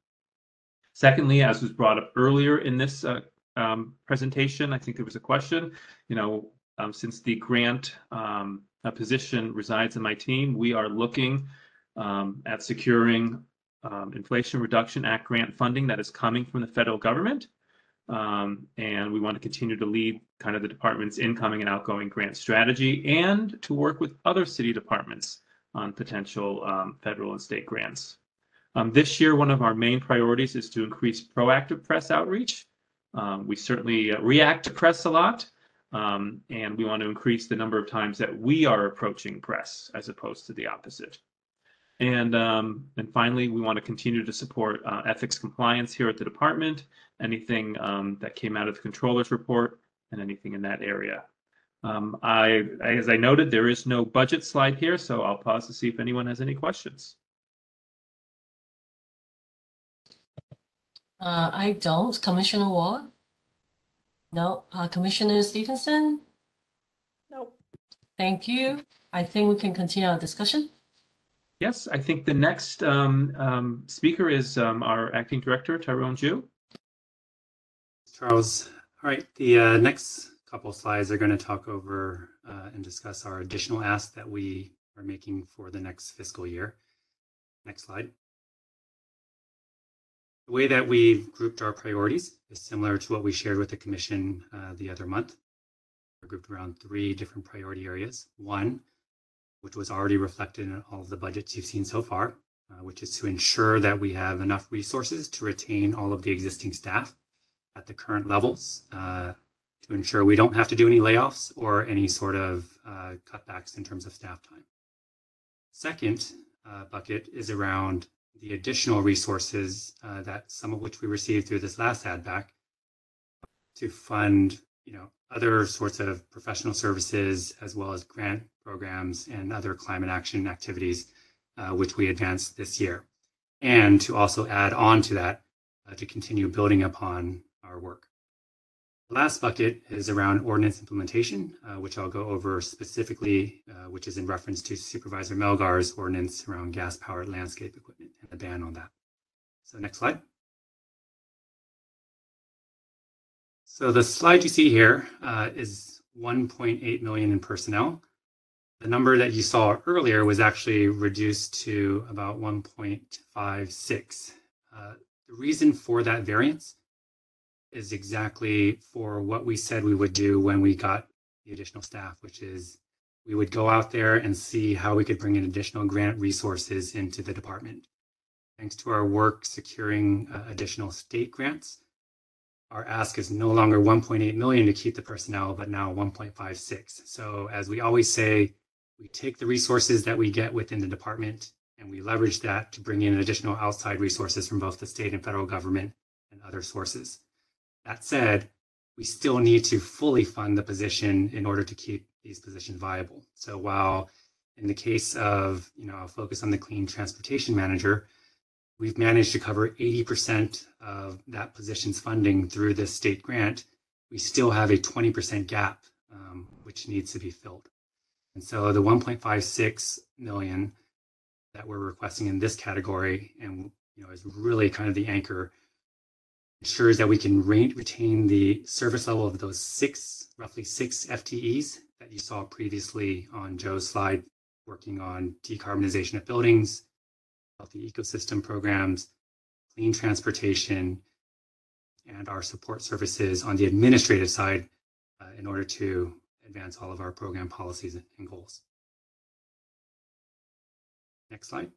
Secondly, as was brought up earlier in this uh, um, presentation, I think there was a question, you know, um, since the grant um, position resides in my team, we are looking um, at securing um, Inflation Reduction Act grant funding that is coming from the federal government. Um, and we want to continue to lead kind of the department's incoming and outgoing grant strategy and to work with other city departments on potential um, federal and state grants. This year, one of our main priorities is to increase proactive press outreach. We certainly uh, react to press a lot, um, and we want to increase the number of times that we are approaching press as opposed to the opposite. And, um, and finally, we want to continue to support uh, ethics compliance here at the department, anything um, that came out of the controller's report and anything in that area. Um, I, as I noted, there is no budget slide here, so I'll pause to see if anyone has any questions. Uh, I don't. Commissioner Ward? No. Uh, Commissioner Stevenson? No. Thank you. I think we can continue our discussion. Yes, I think the next um, um, speaker is um, our acting director, Tyrone Jue. Charles. All right, the uh, next couple slides are going to talk over uh, and discuss our additional ask that we are making for the next fiscal year. Next slide. The way that we've grouped our priorities is similar to what we shared with the commission uh, the other month. We're grouped around three different priority areas. One, which was already reflected in all of the budgets you've seen so far, uh, which is to ensure that we have enough resources to retain all of the existing staff at the current levels, uh, to ensure we don't have to do any layoffs or any sort of uh, cutbacks in terms of staff time. Second uh, bucket is around the additional resources uh, that some of which we received through this last add back to fund, you know, other sorts of professional services as well as grant programs and other climate action activities, uh, which we advanced this year. And to also add on to that, uh, to continue building upon our work. Last bucket is around ordinance implementation, uh, which I'll go over specifically, uh, which is in reference to Supervisor Melgar's ordinance around gas powered landscape equipment and the ban on that. So next slide. So the slide you see here uh, is 1.8 million in personnel. The number that you saw earlier was actually reduced to about 1.56. Uh, the reason for that variance is exactly for what we said we would do when we got the additional staff, which is we would go out there and see how we could bring in additional grant resources into the department. Thanks to our work securing uh, additional state grants, our ask is no longer 1.8 million to keep the personnel, but now 1.56. So as we always say, we take the resources that we get within the department and we leverage that to bring in additional outside resources from both the state and federal government and other sources. That said, we still need to fully fund the position in order to keep these positions viable. So while in the case of, you know, I'll focus on the clean transportation manager, we've managed to cover 80% of that position's funding through this state grant. We still have a 20% gap, um, which needs to be filled. And so the 1.56 million that we're requesting in this category, and you know, is really kind of the anchor, ensures that we can re- retain the service level of those six, roughly six FTEs that you saw previously on Joe's slide, working on decarbonization of buildings, healthy ecosystem programs, clean transportation, and our support services on the administrative side uh, in order to advance all of our program policies and goals. Next slide.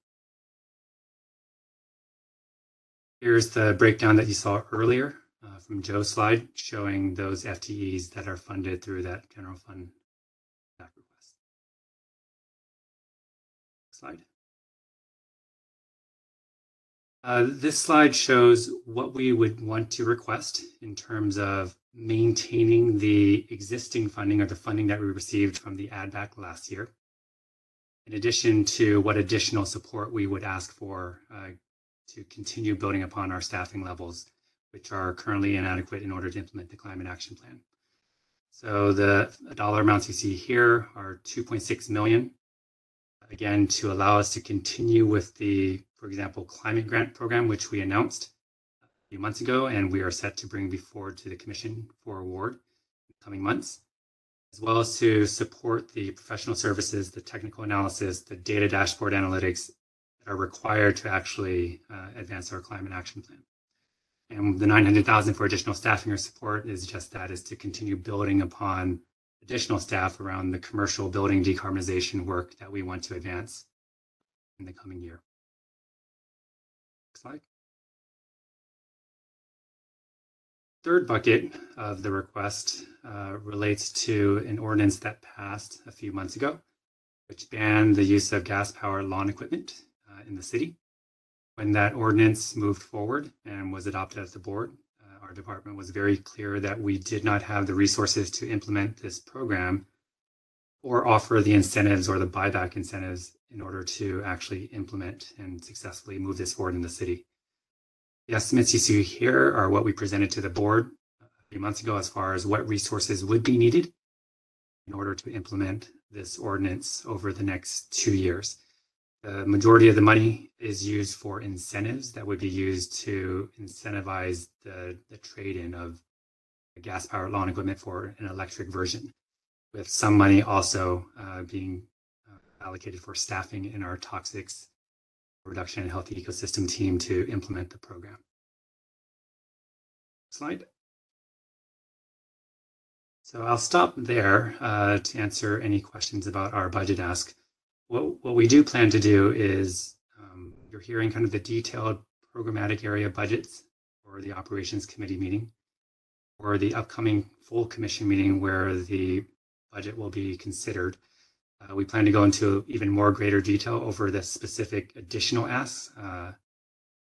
Here's the breakdown that you saw earlier uh, from Joe's slide showing those FTEs that are funded through that general fund Slide. Uh, this slide shows what we would want to request in terms of maintaining the existing funding or the funding that we received from the add back last year. In addition to what additional support we would ask for uh, to continue building upon our staffing levels, which are currently inadequate in order to implement the climate action plan. So the dollar amounts you see here are 2.6 million. Again, to allow us to continue with the, for example, climate grant program, which we announced a few months ago, and we are set to bring before to the commission for award in the coming months, as well as to support the professional services, the technical analysis, the data dashboard analytics are required to actually uh, advance our climate action plan. And the 900,000 for additional staffing or support is just that, is to continue building upon additional staff around the commercial building decarbonization work that we want to advance in the coming year. Next slide. Third bucket of the request uh, relates to an ordinance that passed a few months ago, which banned the use of gas powered lawn equipment uh, in the city. When that ordinance moved forward and was adopted at the board, uh, our department was very clear that we did not have the resources to implement this program or offer the incentives or the buyback incentives in order to actually implement and successfully move this forward in the city. The estimates you see here are what we presented to the board a few months ago as far as what resources would be needed in order to implement this ordinance over the next two years. The majority of the money is used for incentives that would be used to incentivize the, the trade-in of gas powered lawn equipment for an electric version, with some money also uh, being uh, allocated for staffing in our toxics reduction and healthy ecosystem team to implement the program. Slide. So I'll stop there uh, to answer any questions about our budget ask. What, what we do plan to do is um, you're hearing kind of the detailed programmatic area budgets for the operations committee meeting or the upcoming full commission meeting where the budget will be considered. Uh, we plan to go into even more greater detail over the specific additional asks uh,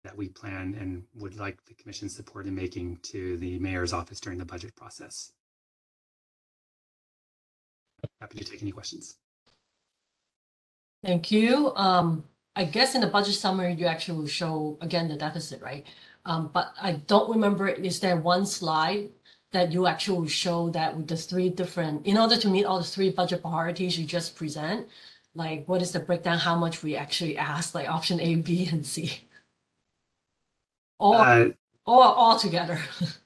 that we plan and would like the commission's support in making to the mayor's office during the budget process. Happy to take any questions. Thank you. Um, I guess in the budget summary, you actually will show again the deficit, right? Um, but I don't remember, is there one slide that you actually show that with the three different, in order to meet all the three budget priorities you just present, like what is the breakdown, how much we actually ask, like option A, B, and C? Or, Uh, or all together?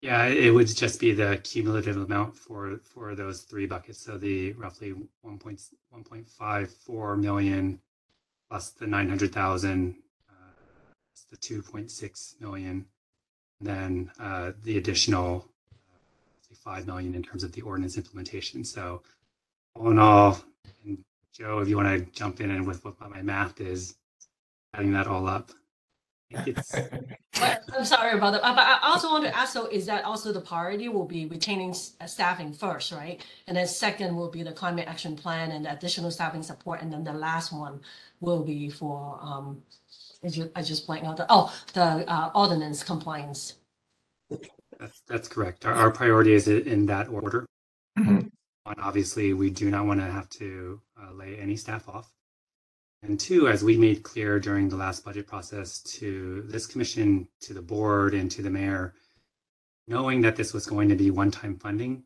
Yeah, it would just be the cumulative amount for for those three buckets. So the roughly 1.1.54 million plus the 900,000, uh, the 2.6 million, then uh, the additional uh, 5 million in terms of the ordinance implementation. So all in all, Joe, if you want to jump in and with what my math is, adding that all up, I think it's But I'm sorry about that. But I also want to ask, so is that also the priority will be retaining uh, staffing first, right? And then second will be the climate action plan and additional staffing support. And then the last one will be for, um, I ju- I just blanked out, the oh, the uh, ordinance compliance. That's that's correct. Our, our priority is in that order. Mhm. One, obviously, we do not want to have to uh, lay any staff off. And two, as we made clear during the last budget process to this commission, to the board, and to the mayor, knowing that this was going to be one-time funding,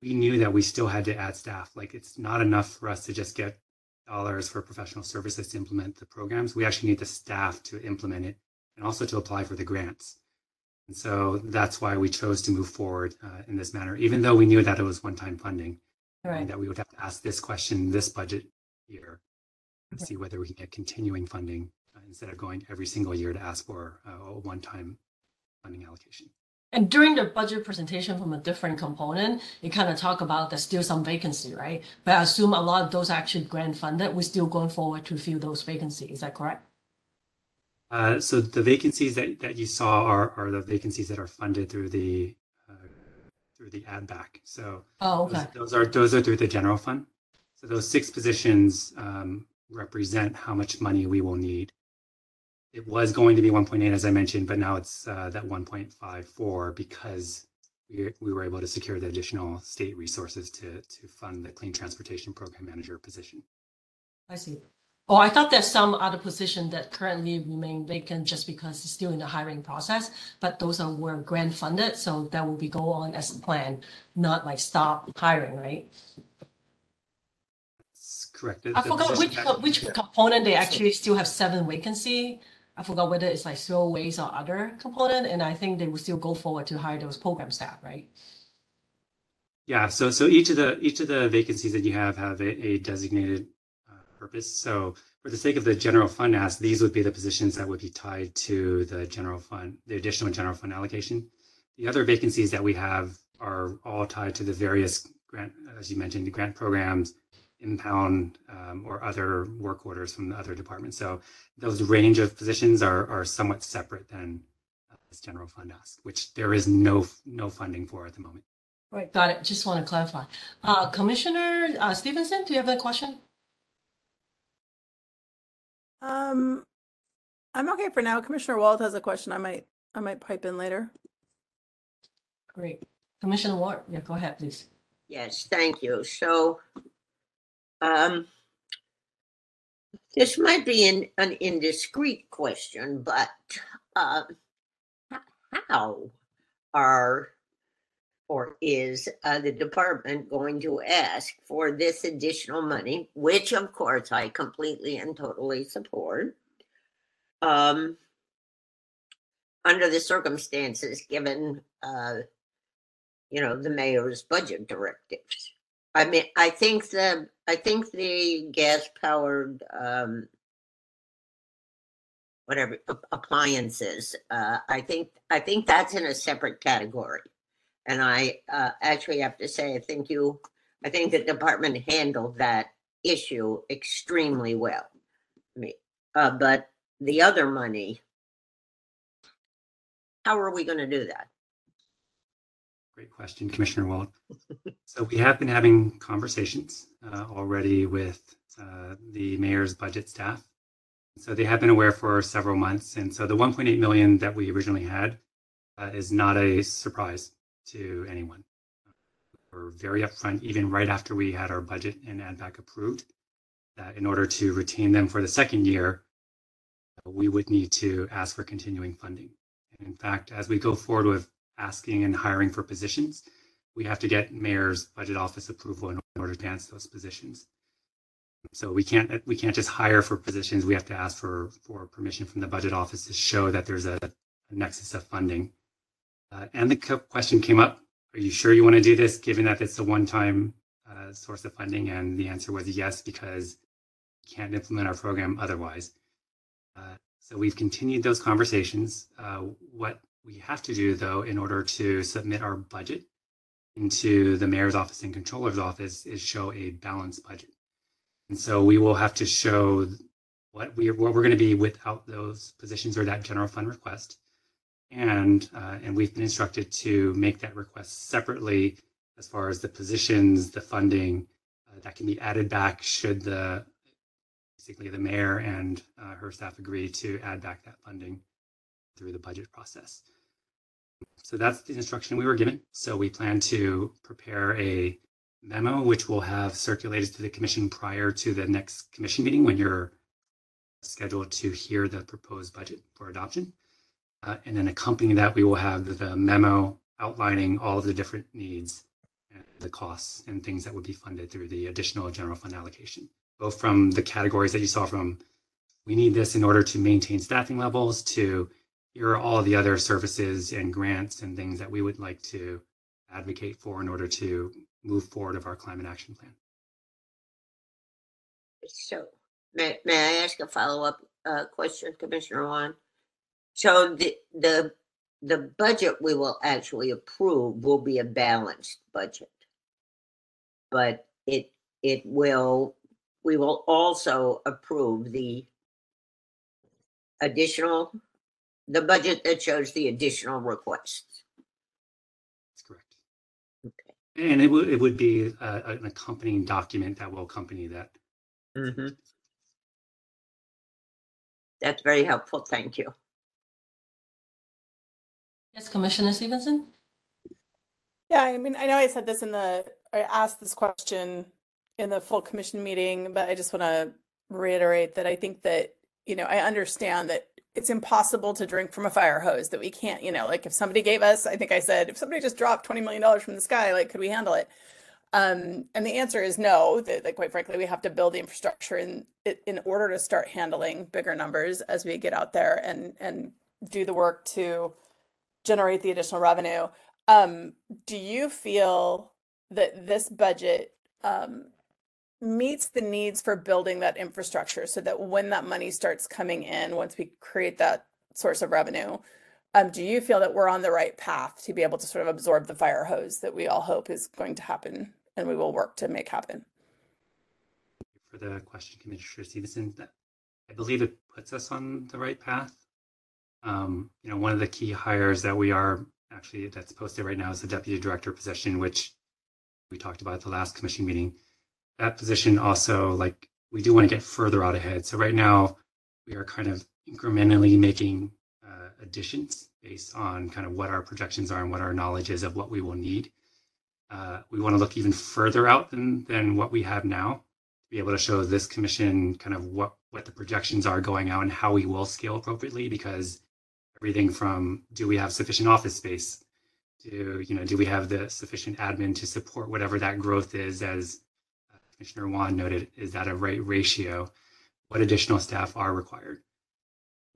we knew that we still had to add staff. Like it's not enough for us to just get dollars for professional services to implement the programs. We actually need the staff to implement it and also to apply for the grants. And so that's why we chose to move forward uh, in this manner, even though we knew that it was one-time funding, Right. and that we would have to ask this question this budget year and see whether we can get continuing funding uh, instead of going every single year to ask for uh, a one-time funding allocation. And during the budget presentation from a different component, it kind of talk about there's still some vacancy, right? But I assume a lot of those are actually grant funded. We're still going forward to fill those vacancies. Is that correct? Uh, so the vacancies that, that you saw are, are the vacancies that are funded through the uh, through the add back. So Oh, those, okay. those are those are through the general fund. So those six positions um, represent how much money we will need. It was going to be 1.8, as I mentioned, but now it's uh, that 1.54 because we, we were able to secure the additional state resources to, to fund the Clean Transportation Program Manager position. I see. Oh, I thought there's some other position that currently remain vacant just because it's still in the hiring process, but those are were grant funded, so that will be go on as planned, not like stop hiring, right? Correct. I forgot which, co- which component they actually still have seven vacancy. I forgot whether it's like throwaways or other component, and I think they will still go forward to hire those program staff, right? Yeah, so so each of the each of the vacancies that you have have a, a designated uh, purpose. So for the sake of the general fund ask, these would be the positions that would be tied to the general fund, the additional general fund allocation. The other vacancies that we have are all tied to the various grant, as you mentioned, the grant programs, impound, um, or other work orders from the other departments. So those range of positions are are somewhat separate than uh, this general fund ask, which there is no no funding for at the moment. Right, got it. Just want to clarify. Uh, Commissioner uh, Stevenson, do you have a question? Um, I'm okay for now. Commissioner Wald has a question. I might, I might pipe in later. Great. Commissioner Wald, yeah, go ahead, please. Yes, thank you. So, um, this might be an, an indiscreet question, but, uh, how are or is uh, the department going to ask for this additional money, which of course I completely and totally support? Um, under the circumstances given, uh, you know, the mayor's budget directives. I mean, I think the, I think the gas powered, um, whatever ap- appliances, uh, I think, I think that's in a separate category. And I, uh, actually have to say, I think you, I think the department handled that issue extremely well. I mean, uh, but the other money, how are we gonna do that? Great question, Commissioner Wald. So we have been having conversations uh, already with uh, the mayor's budget staff. So they have been aware for several months. And so the 1.8 million that we originally had uh, is not a surprise to anyone. We're very upfront, even right after we had our budget and add back approved, that in order to retain them for the second year, we would need to ask for continuing funding. And in fact, as we go forward with asking and hiring for positions, we have to get mayor's budget office approval in order to advance those positions. So we can't we can't just hire for positions. We have to ask for for permission from the budget office to show that there's a, a nexus of funding. Uh, and the question came up: Are you sure you want to do this, given that it's a one-time uh, source of funding? And the answer was yes, because we can't implement our program otherwise. Uh, so we've continued those conversations. Uh, what we have to do, though, in order to submit our budget into the mayor's office and controller's office, is show a balanced budget. And so we will have to show what we what we're going to be without those positions or that general fund request, and uh, and we've been instructed to make that request separately as far as the positions, the funding uh, that can be added back should the basically the mayor and uh, her staff agree to add back that funding through the budget process. So that's the instruction we were given. So we plan to prepare a memo, which we'll have circulated to the commission prior to the next commission meeting when you're scheduled to hear the proposed budget for adoption. Uh, and then accompanying that, we will have the memo outlining all of the different needs and the costs and things that would be funded through the additional general fund allocation, both from the categories that you saw from we need this in order to maintain staffing levels to here are all the other services and grants and things that we would like to advocate for in order to move forward of our climate action plan. So, may, may I ask a follow-up uh, question, Commissioner Wan? So the, the, the budget we will actually approve will be a balanced budget. But it, it will, we will also approve the additional, the budget that shows the additional requests. That's correct. Okay. And it would, it would be uh, an accompanying document that will accompany that. hmm That's very helpful. Thank you. Yes, Commissioner Stevenson? Yeah, I mean, I know I said this in the, I asked this question in the full commission meeting, but I just want to reiterate that I think that, you know, I understand that it's impossible to drink from a fire hose, that we can't, you know, like if somebody gave us, I think I said, if somebody just dropped $20 million from the sky, like, could we handle it? Um, and the answer is no, that, that quite frankly, we have to build the infrastructure in, in order to start handling bigger numbers as we get out there and, and do the work to generate the additional revenue. Um, do you feel that this budget um, meets the needs for building that infrastructure so that when that money starts coming in, once we create that source of revenue, um, do you feel that we're on the right path to be able to sort of absorb the fire hose that we all hope is going to happen and we will work to make happen? For the question, Commissioner Stevenson, I believe it puts us on the right path. Um, you know, one of the key hires that we are actually that's posted right now is the deputy director position, which we talked about at the last commission meeting. That position also, like, we do want to get further out ahead. So right now, we are kind of incrementally making uh, additions based on kind of what our projections are and what our knowledge is of what we will need. Uh, we want to look even further out than than what we have now to be able to show this commission kind of what what the projections are going out and how we will scale appropriately because everything from do we have sufficient office space do you know do we have the sufficient admin to support whatever that growth is as commissioner wan noted is that a right ratio what additional staff are required.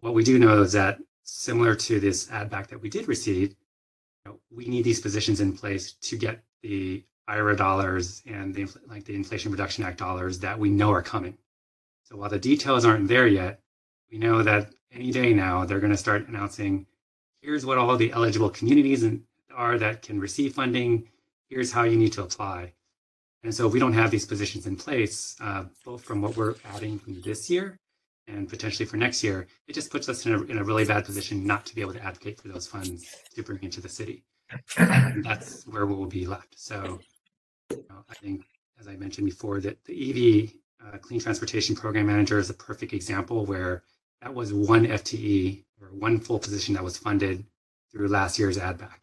What we do know is that similar to this ad back that we did receive you know, we need these positions in place to get the ira dollars and the like the inflation reduction act dollars that we know are coming. So while the details aren't there yet we know that any day now they're going to start announcing here's what all the eligible communities are that can receive funding. Here's how you need to apply and so if we don't have these positions in place uh, both from what we're adding from this year and potentially for next year it just puts us in a, in a really bad position not to be able to advocate for those funds to bring into the city and that's where we will be left so you know, i think as i mentioned before that the ev uh, clean transportation program manager is a perfect example where that was one FTE or one full position that was funded through last year's ad back.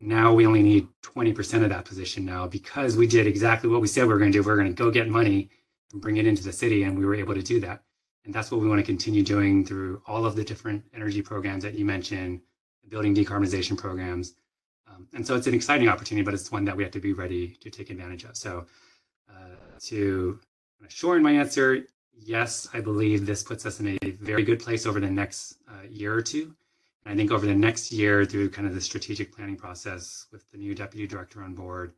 Now we only need 20% of that position now because we did exactly what we said we were going to do. We are going to go get money and bring it into the city, and we were able to do that. And that's what we want to continue doing through all of the different energy programs that you mentioned, building decarbonization programs. Um, and so it's an exciting opportunity, but it's one that we have to be ready to take advantage of. So uh, to shorten my answer, yes, I believe this puts us in a very good place over the next uh, year or two. I think over the next year, through kind of the strategic planning process with the new deputy director on board,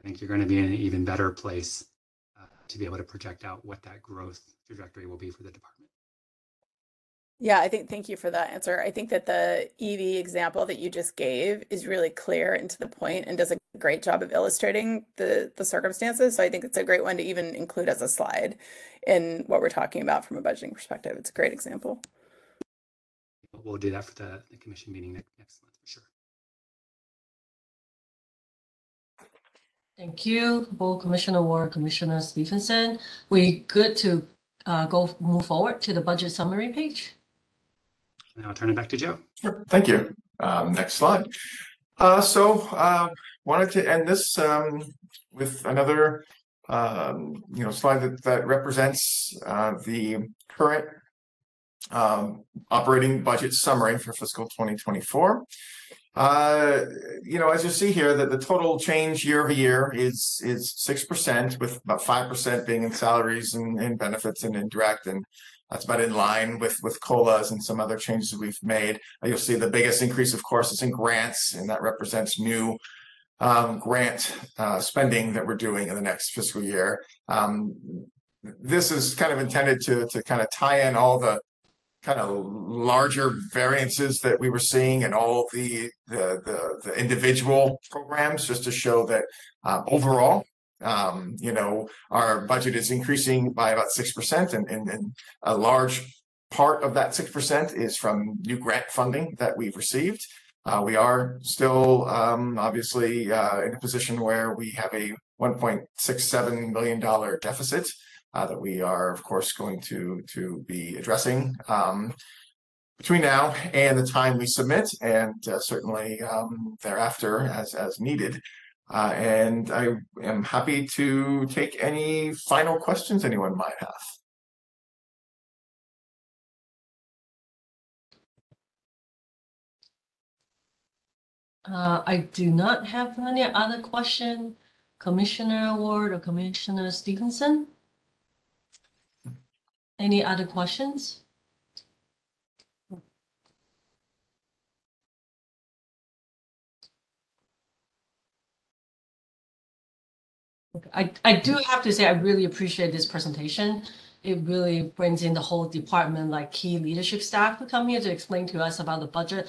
I think you're going to be in an even better place uh, to be able to project out what that growth trajectory will be for the department. Yeah, I think thank you for that answer. I think that the EV example that you just gave is really clear and to the point and does a great job of illustrating the the circumstances. So I think it's a great one to even include as a slide in what we're talking about from a budgeting perspective. It's a great example. We'll do that for the, the commission meeting next, next month for sure. Thank you, both Commissioner Wald, Commissioner Stevenson. We good to uh, go move forward to the budget summary page? Now I'll turn it back to Joe. Sure. Thank you. Um, next slide. Uh, so, uh, wanted to end this um, with another, um, you know, slide that, that represents uh, the current um, operating budget summary for fiscal 2024. Uh, you know, as you see here, that the total change year over year is is six percent, with about five percent being in salaries and, and benefits and indirect, and that's about in line with with colas and some other changes we've made. You'll see the biggest increase, of course, is in grants, and that represents new um, grant uh, spending that we're doing in the next fiscal year. Um, this is kind of intended to to kind of tie in all the kind of larger variances that we were seeing in all the the the, the individual programs, just to show that uh, overall um, you know, our budget is increasing by about 6%, and, and, and a large part of that 6% is from new grant funding that we've received. Uh, we are still um, obviously uh, in a position where we have a $1.67 million deficit that we are, of course, going to, to be addressing um, between now and the time we submit, and uh, certainly um, thereafter as, as needed. Uh, and I am happy to take any final questions anyone might have. Uh, I do not have any other question. Commissioner Wald or Commissioner Stevenson? Any other questions? I, I do have to say, I really appreciate this presentation. It really brings in the whole department, like key leadership staff to come here to explain to us about the budget,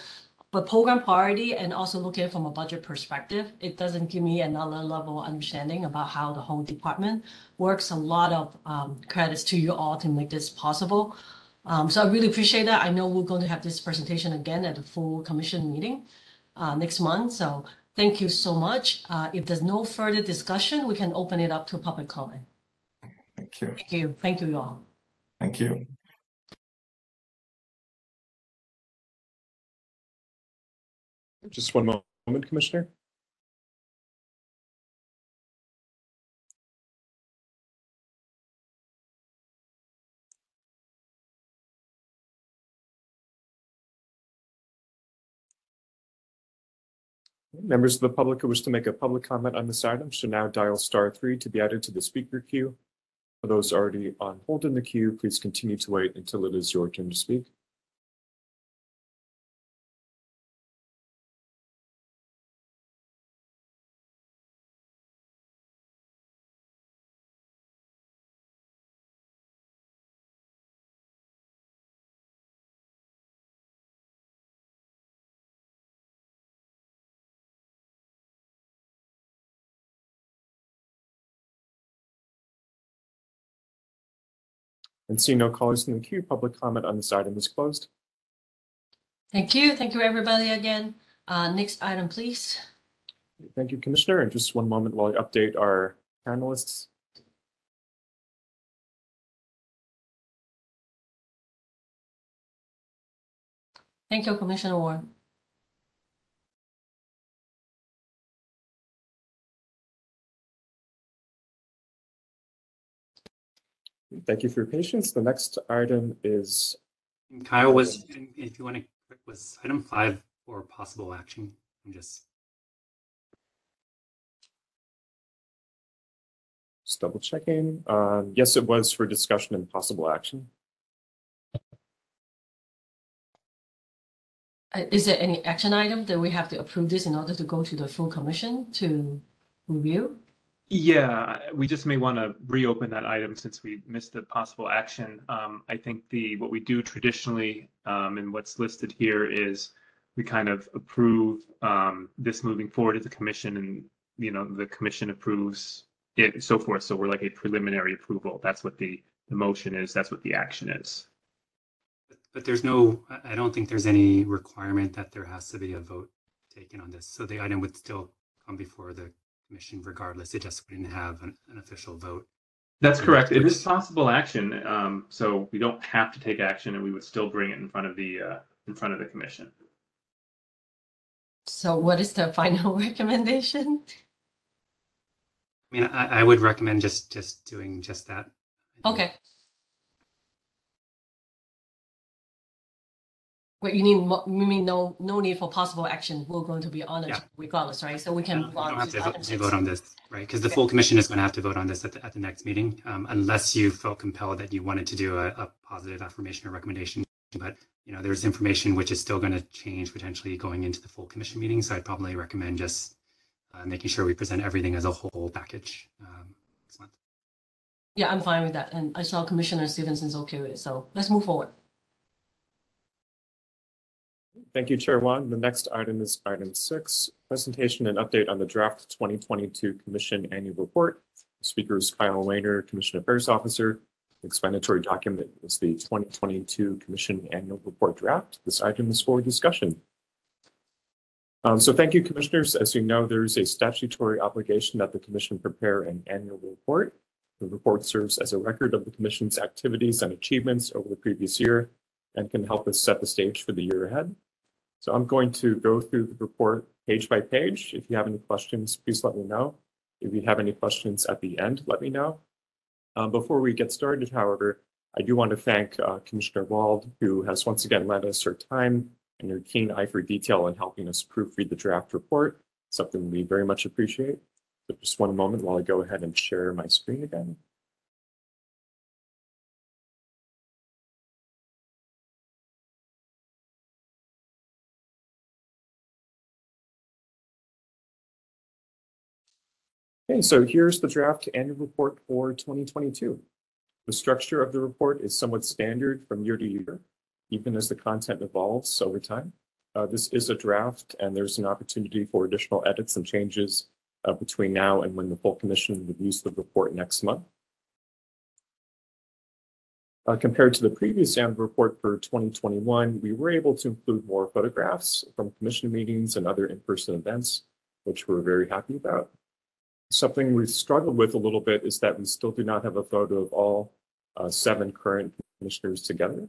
but program priority and also looking from a budget perspective. It doesn't give me another level of understanding about how the whole department works. A lot of um, credits to you all to make this possible. Um, so I really appreciate that. I know we're going to have this presentation again at the full commission meeting uh, next month. So Thank you so much. Uh, if there's no further discussion, we can open it up to public comment. Thank you. Thank you. Thank you all. Thank you. Just one moment, Commissioner. Members of the public who wish to make a public comment on this item should now dial star three to be added to the speaker queue. For those already on hold in the queue, please continue to wait until it is your turn to speak. And seeing no callers in the queue, public comment on this item is closed. Thank you. Thank you, everybody, again. Uh, next item, please. Thank you, Commissioner. And just one moment while I update our panelists. Thank you, Commissioner Wald. Thank you for your patience. The next item is Kyle was, if you want to, quick was item five for possible action? I'm just, just double checking. Um, yes, it was for discussion and possible action. Uh, Is there any action item that we have to approve this in order to go to the full commission to review? Yeah, we just may want to reopen that item since we missed the possible action. Um, I think the, what we do traditionally, um, and what's listed here is we kind of approve, um, this moving forward to the commission and, you know, the commission approves it, so forth. So we're like a preliminary approval. That's what the, the motion is. That's what the action is. but there's no, I don't think there's any requirement that there has to be a vote taken on this. So the item would still come before the commission regardless. It just wouldn't have an, an official vote. That's correct. It is possible action. Um, so we don't have to take action and we would still bring it in front of the, uh, in front of the commission. So what is the final recommendation? I mean, I, I would recommend just, just doing just that. Okay. Wait, you need, mo- you mean no, no need for possible action? We're going to be on it Yeah. regardless, right? So we can You move don't on have to to vote, to vote on this, right? Because the full commission is going to have to vote on this at the, at the next meeting, um, unless you felt compelled that you wanted to do a, a positive affirmation or recommendation. But, you know, there's information which is still going to change potentially going into the full commission meeting. So I'd probably recommend just uh, making sure we present everything as a whole package um, next month. Yeah, I'm fine with that. And I saw Commissioner Stevenson's okay with it. So let's move forward. Thank you, Chair Wan. The next item is item six, presentation and update on the draft 2022 Commission Annual Report. Speaker is Kyle Wayner, Commission Affairs Officer. Explanatory document is the 2022 Commission Annual Report draft. This item is for discussion. Um, so thank you, commissioners. As you know, there is a statutory obligation that the commission prepare an annual report. The report serves as a record of the commission's activities and achievements over the previous year and can help us set the stage for the year ahead. So I'm going to go through the report page by page. If you have any questions, please let me know. If you have any questions at the end, let me know. Um, before we get started, however, I do want to thank uh, Commissioner Wald, who has once again lent us her time and her keen eye for detail in helping us proofread the draft report, something we very much appreciate. So just one moment while I go ahead and share my screen again. Okay, so here's the draft annual report for 2022. The structure of the report is somewhat standard from year to year, even as the content evolves over time. Uh, this is a draft, and there's an opportunity for additional edits and changes uh, between now and when the full commission reviews the report next month. Uh, compared to the previous annual report for 2021, we were able to include more photographs from commission meetings and other in-person events, which we're very happy about. Something we've struggled with a little bit is that we still do not have a photo of all uh, seven current commissioners together.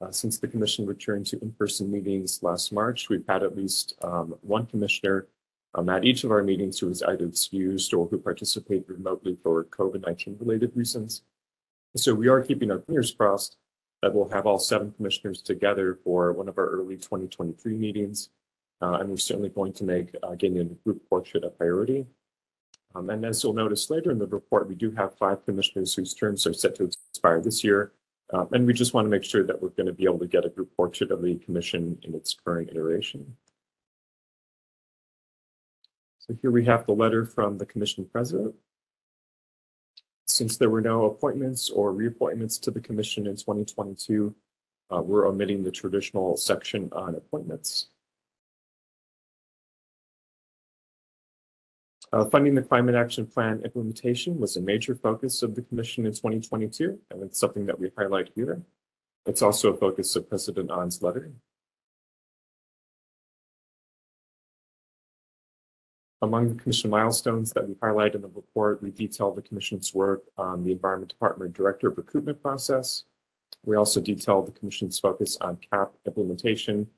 Uh, since the commission returned to in-person meetings last March, we've had at least um, one commissioner um, at each of our meetings who was either excused or who participated remotely for COVID-19 related reasons. So we are keeping our fingers crossed that we'll have all seven commissioners together for one of our early 2023 meetings. Uh, and we're certainly going to make uh, getting a group portrait a priority. Um, and as you'll notice later in the report, we do have five commissioners whose terms are set to expire this year. Um, and we just want to make sure that we're going to be able to get a group portrait of the commission in its current iteration. So here we have the letter from the commission president. Since there were no appointments or reappointments to the commission in 2022, uh, we're omitting the traditional section on appointments. Uh, funding the climate action plan implementation was a major focus of the commission in 2022, and it's something that we highlight here. It's also a focus of President On's letter. Among the commission milestones that we highlight in the report, we detail the commission's work on the Environment Department Director recruitment process. We also detail the commission's focus on CAP implementation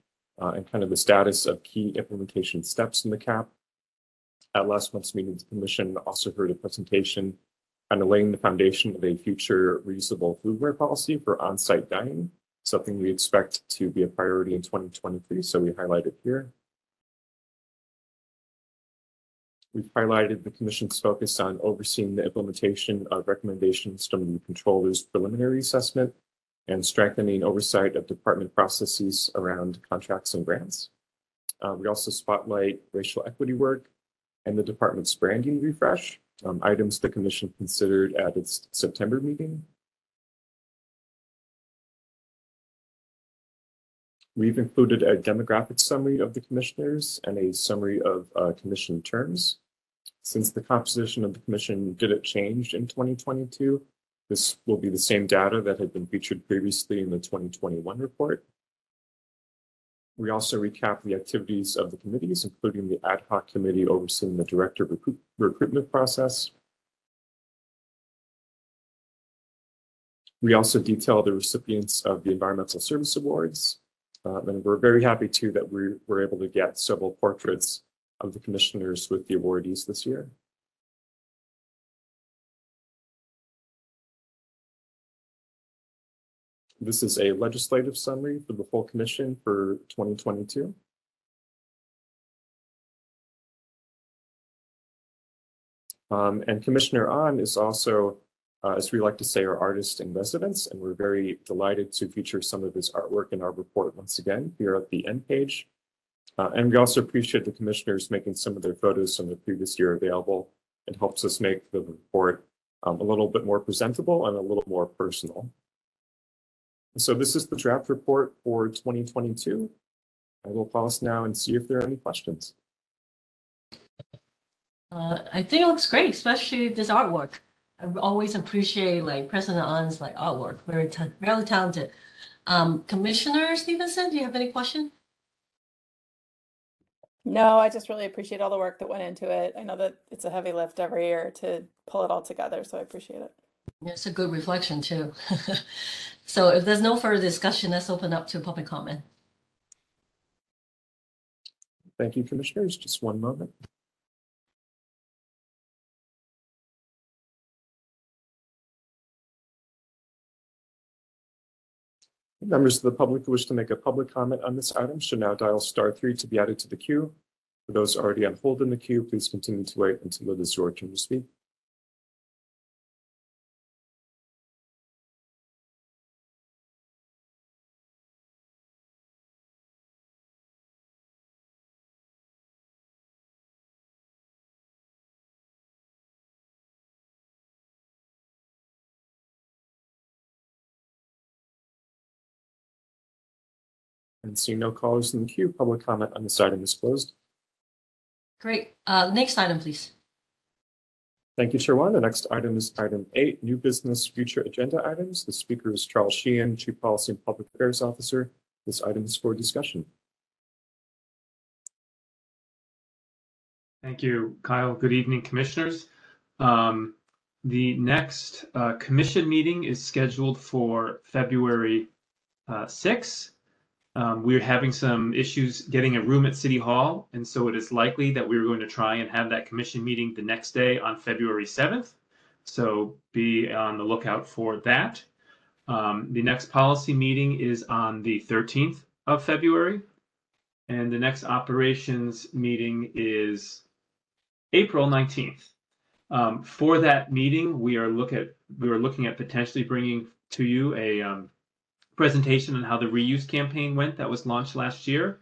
uh, and kind of the status of key implementation steps in the CAP. At last month's meeting, the commission also heard a presentation on laying the foundation of a future reusable foodware policy for on-site dining, something we expect to be a priority in 2023, so we highlight it here. We've highlighted the Commission's focus on overseeing the implementation of recommendations from the Controller's preliminary assessment and strengthening oversight of department processes around contracts and grants. Uh, we also spotlight racial equity work and the department's branding refresh, um, items the Commission considered at its September meeting. We've included a demographic summary of the commissioners and a summary of uh, commission terms. Since the composition of the commission didn't change in 2022, this will be the same data that had been featured previously in the 2021 report. We also recap the activities of the committees, including the ad hoc committee overseeing the director recruit recruitment process. We also detail the recipients of the Environmental Service Awards. Um, and we're very happy too that we were able to get several portraits of the commissioners with the awardees this year. This is a legislative summary for the full commission for 2022. Um, and Commissioner On is also, uh, as we like to say, our artist in residence, and we're very delighted to feature some of his artwork in our report once again here at the end page. Uh, and we also appreciate the commissioners making some of their photos from the previous year available. It helps us make the report um, a little bit more presentable and a little more personal. So this is the draft report for 2022. I will pause now and see if there are any questions. Uh, I think it looks great, especially this artwork. I always appreciate like President On's like artwork, very, ta- very talented. Um, Commissioner Stevenson, do you have any question? No, I just really appreciate all the work that went into it. I know that it's a heavy lift every year to pull it all together, so I appreciate it. It's a good reflection too. So if there's no further discussion, let's open up to public comment. Thank you, Commissioners. Just one moment. Members of the public who wish to make a public comment on this item should now dial star three to be added to the queue. For those already on hold in the queue, please continue to wait until it is your turn to speak. And seeing no callers in the queue, public comment on this item is closed. Great. Uh, next item, please. Thank you, Chairman. The next item is item eight, new business future agenda items. The speaker is Charles Sheehan, Chief Policy and Public Affairs Officer. This item is for discussion. Thank you, Kyle. Good evening, Commissioners. Um, the next uh, commission meeting is scheduled for February uh, 6th. Um, we're having some issues getting a room at City Hall, and so it is likely that we're going to try and have that commission meeting the next day on February 7th. So be on the lookout for that. Um, the next policy meeting is on the 13th of February, and the next operations meeting is April 19th. Um, for that meeting, we are look at we are looking at potentially bringing to you a um, presentation on how the reuse campaign went that was launched last year,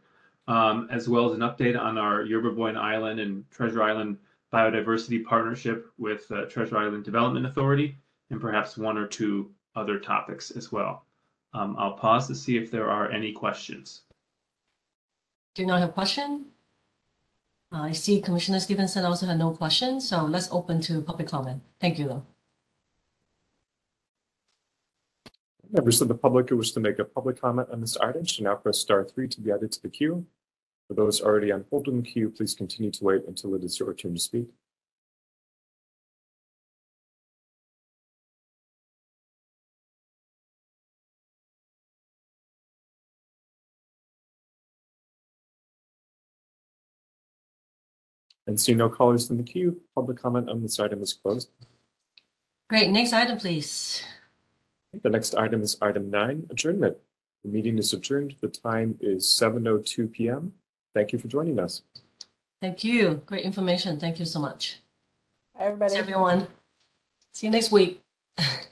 um, as well as an update on our Yerba Buena Island and Treasure Island biodiversity partnership with uh, Treasure Island Development Authority, and perhaps one or two other topics as well. Um, I'll pause to see if there are any questions. Do you not have question? Uh, I see Commissioner Stevenson also had no question, so let's open to public comment. Thank you, though. Members of the public who wish to make a public comment on this item should now press star three to be added to the queue. For those already on hold in the queue, please continue to wait until it is your turn to speak. And see no callers in the queue, public comment on this item is closed. Great. Next item, please. The next item is item nine, adjournment. The meeting is adjourned. The time is 7:02 PM. Thank you for joining us. Thank you. Great information. Thank you so much. Everybody. Everyone. See you next week.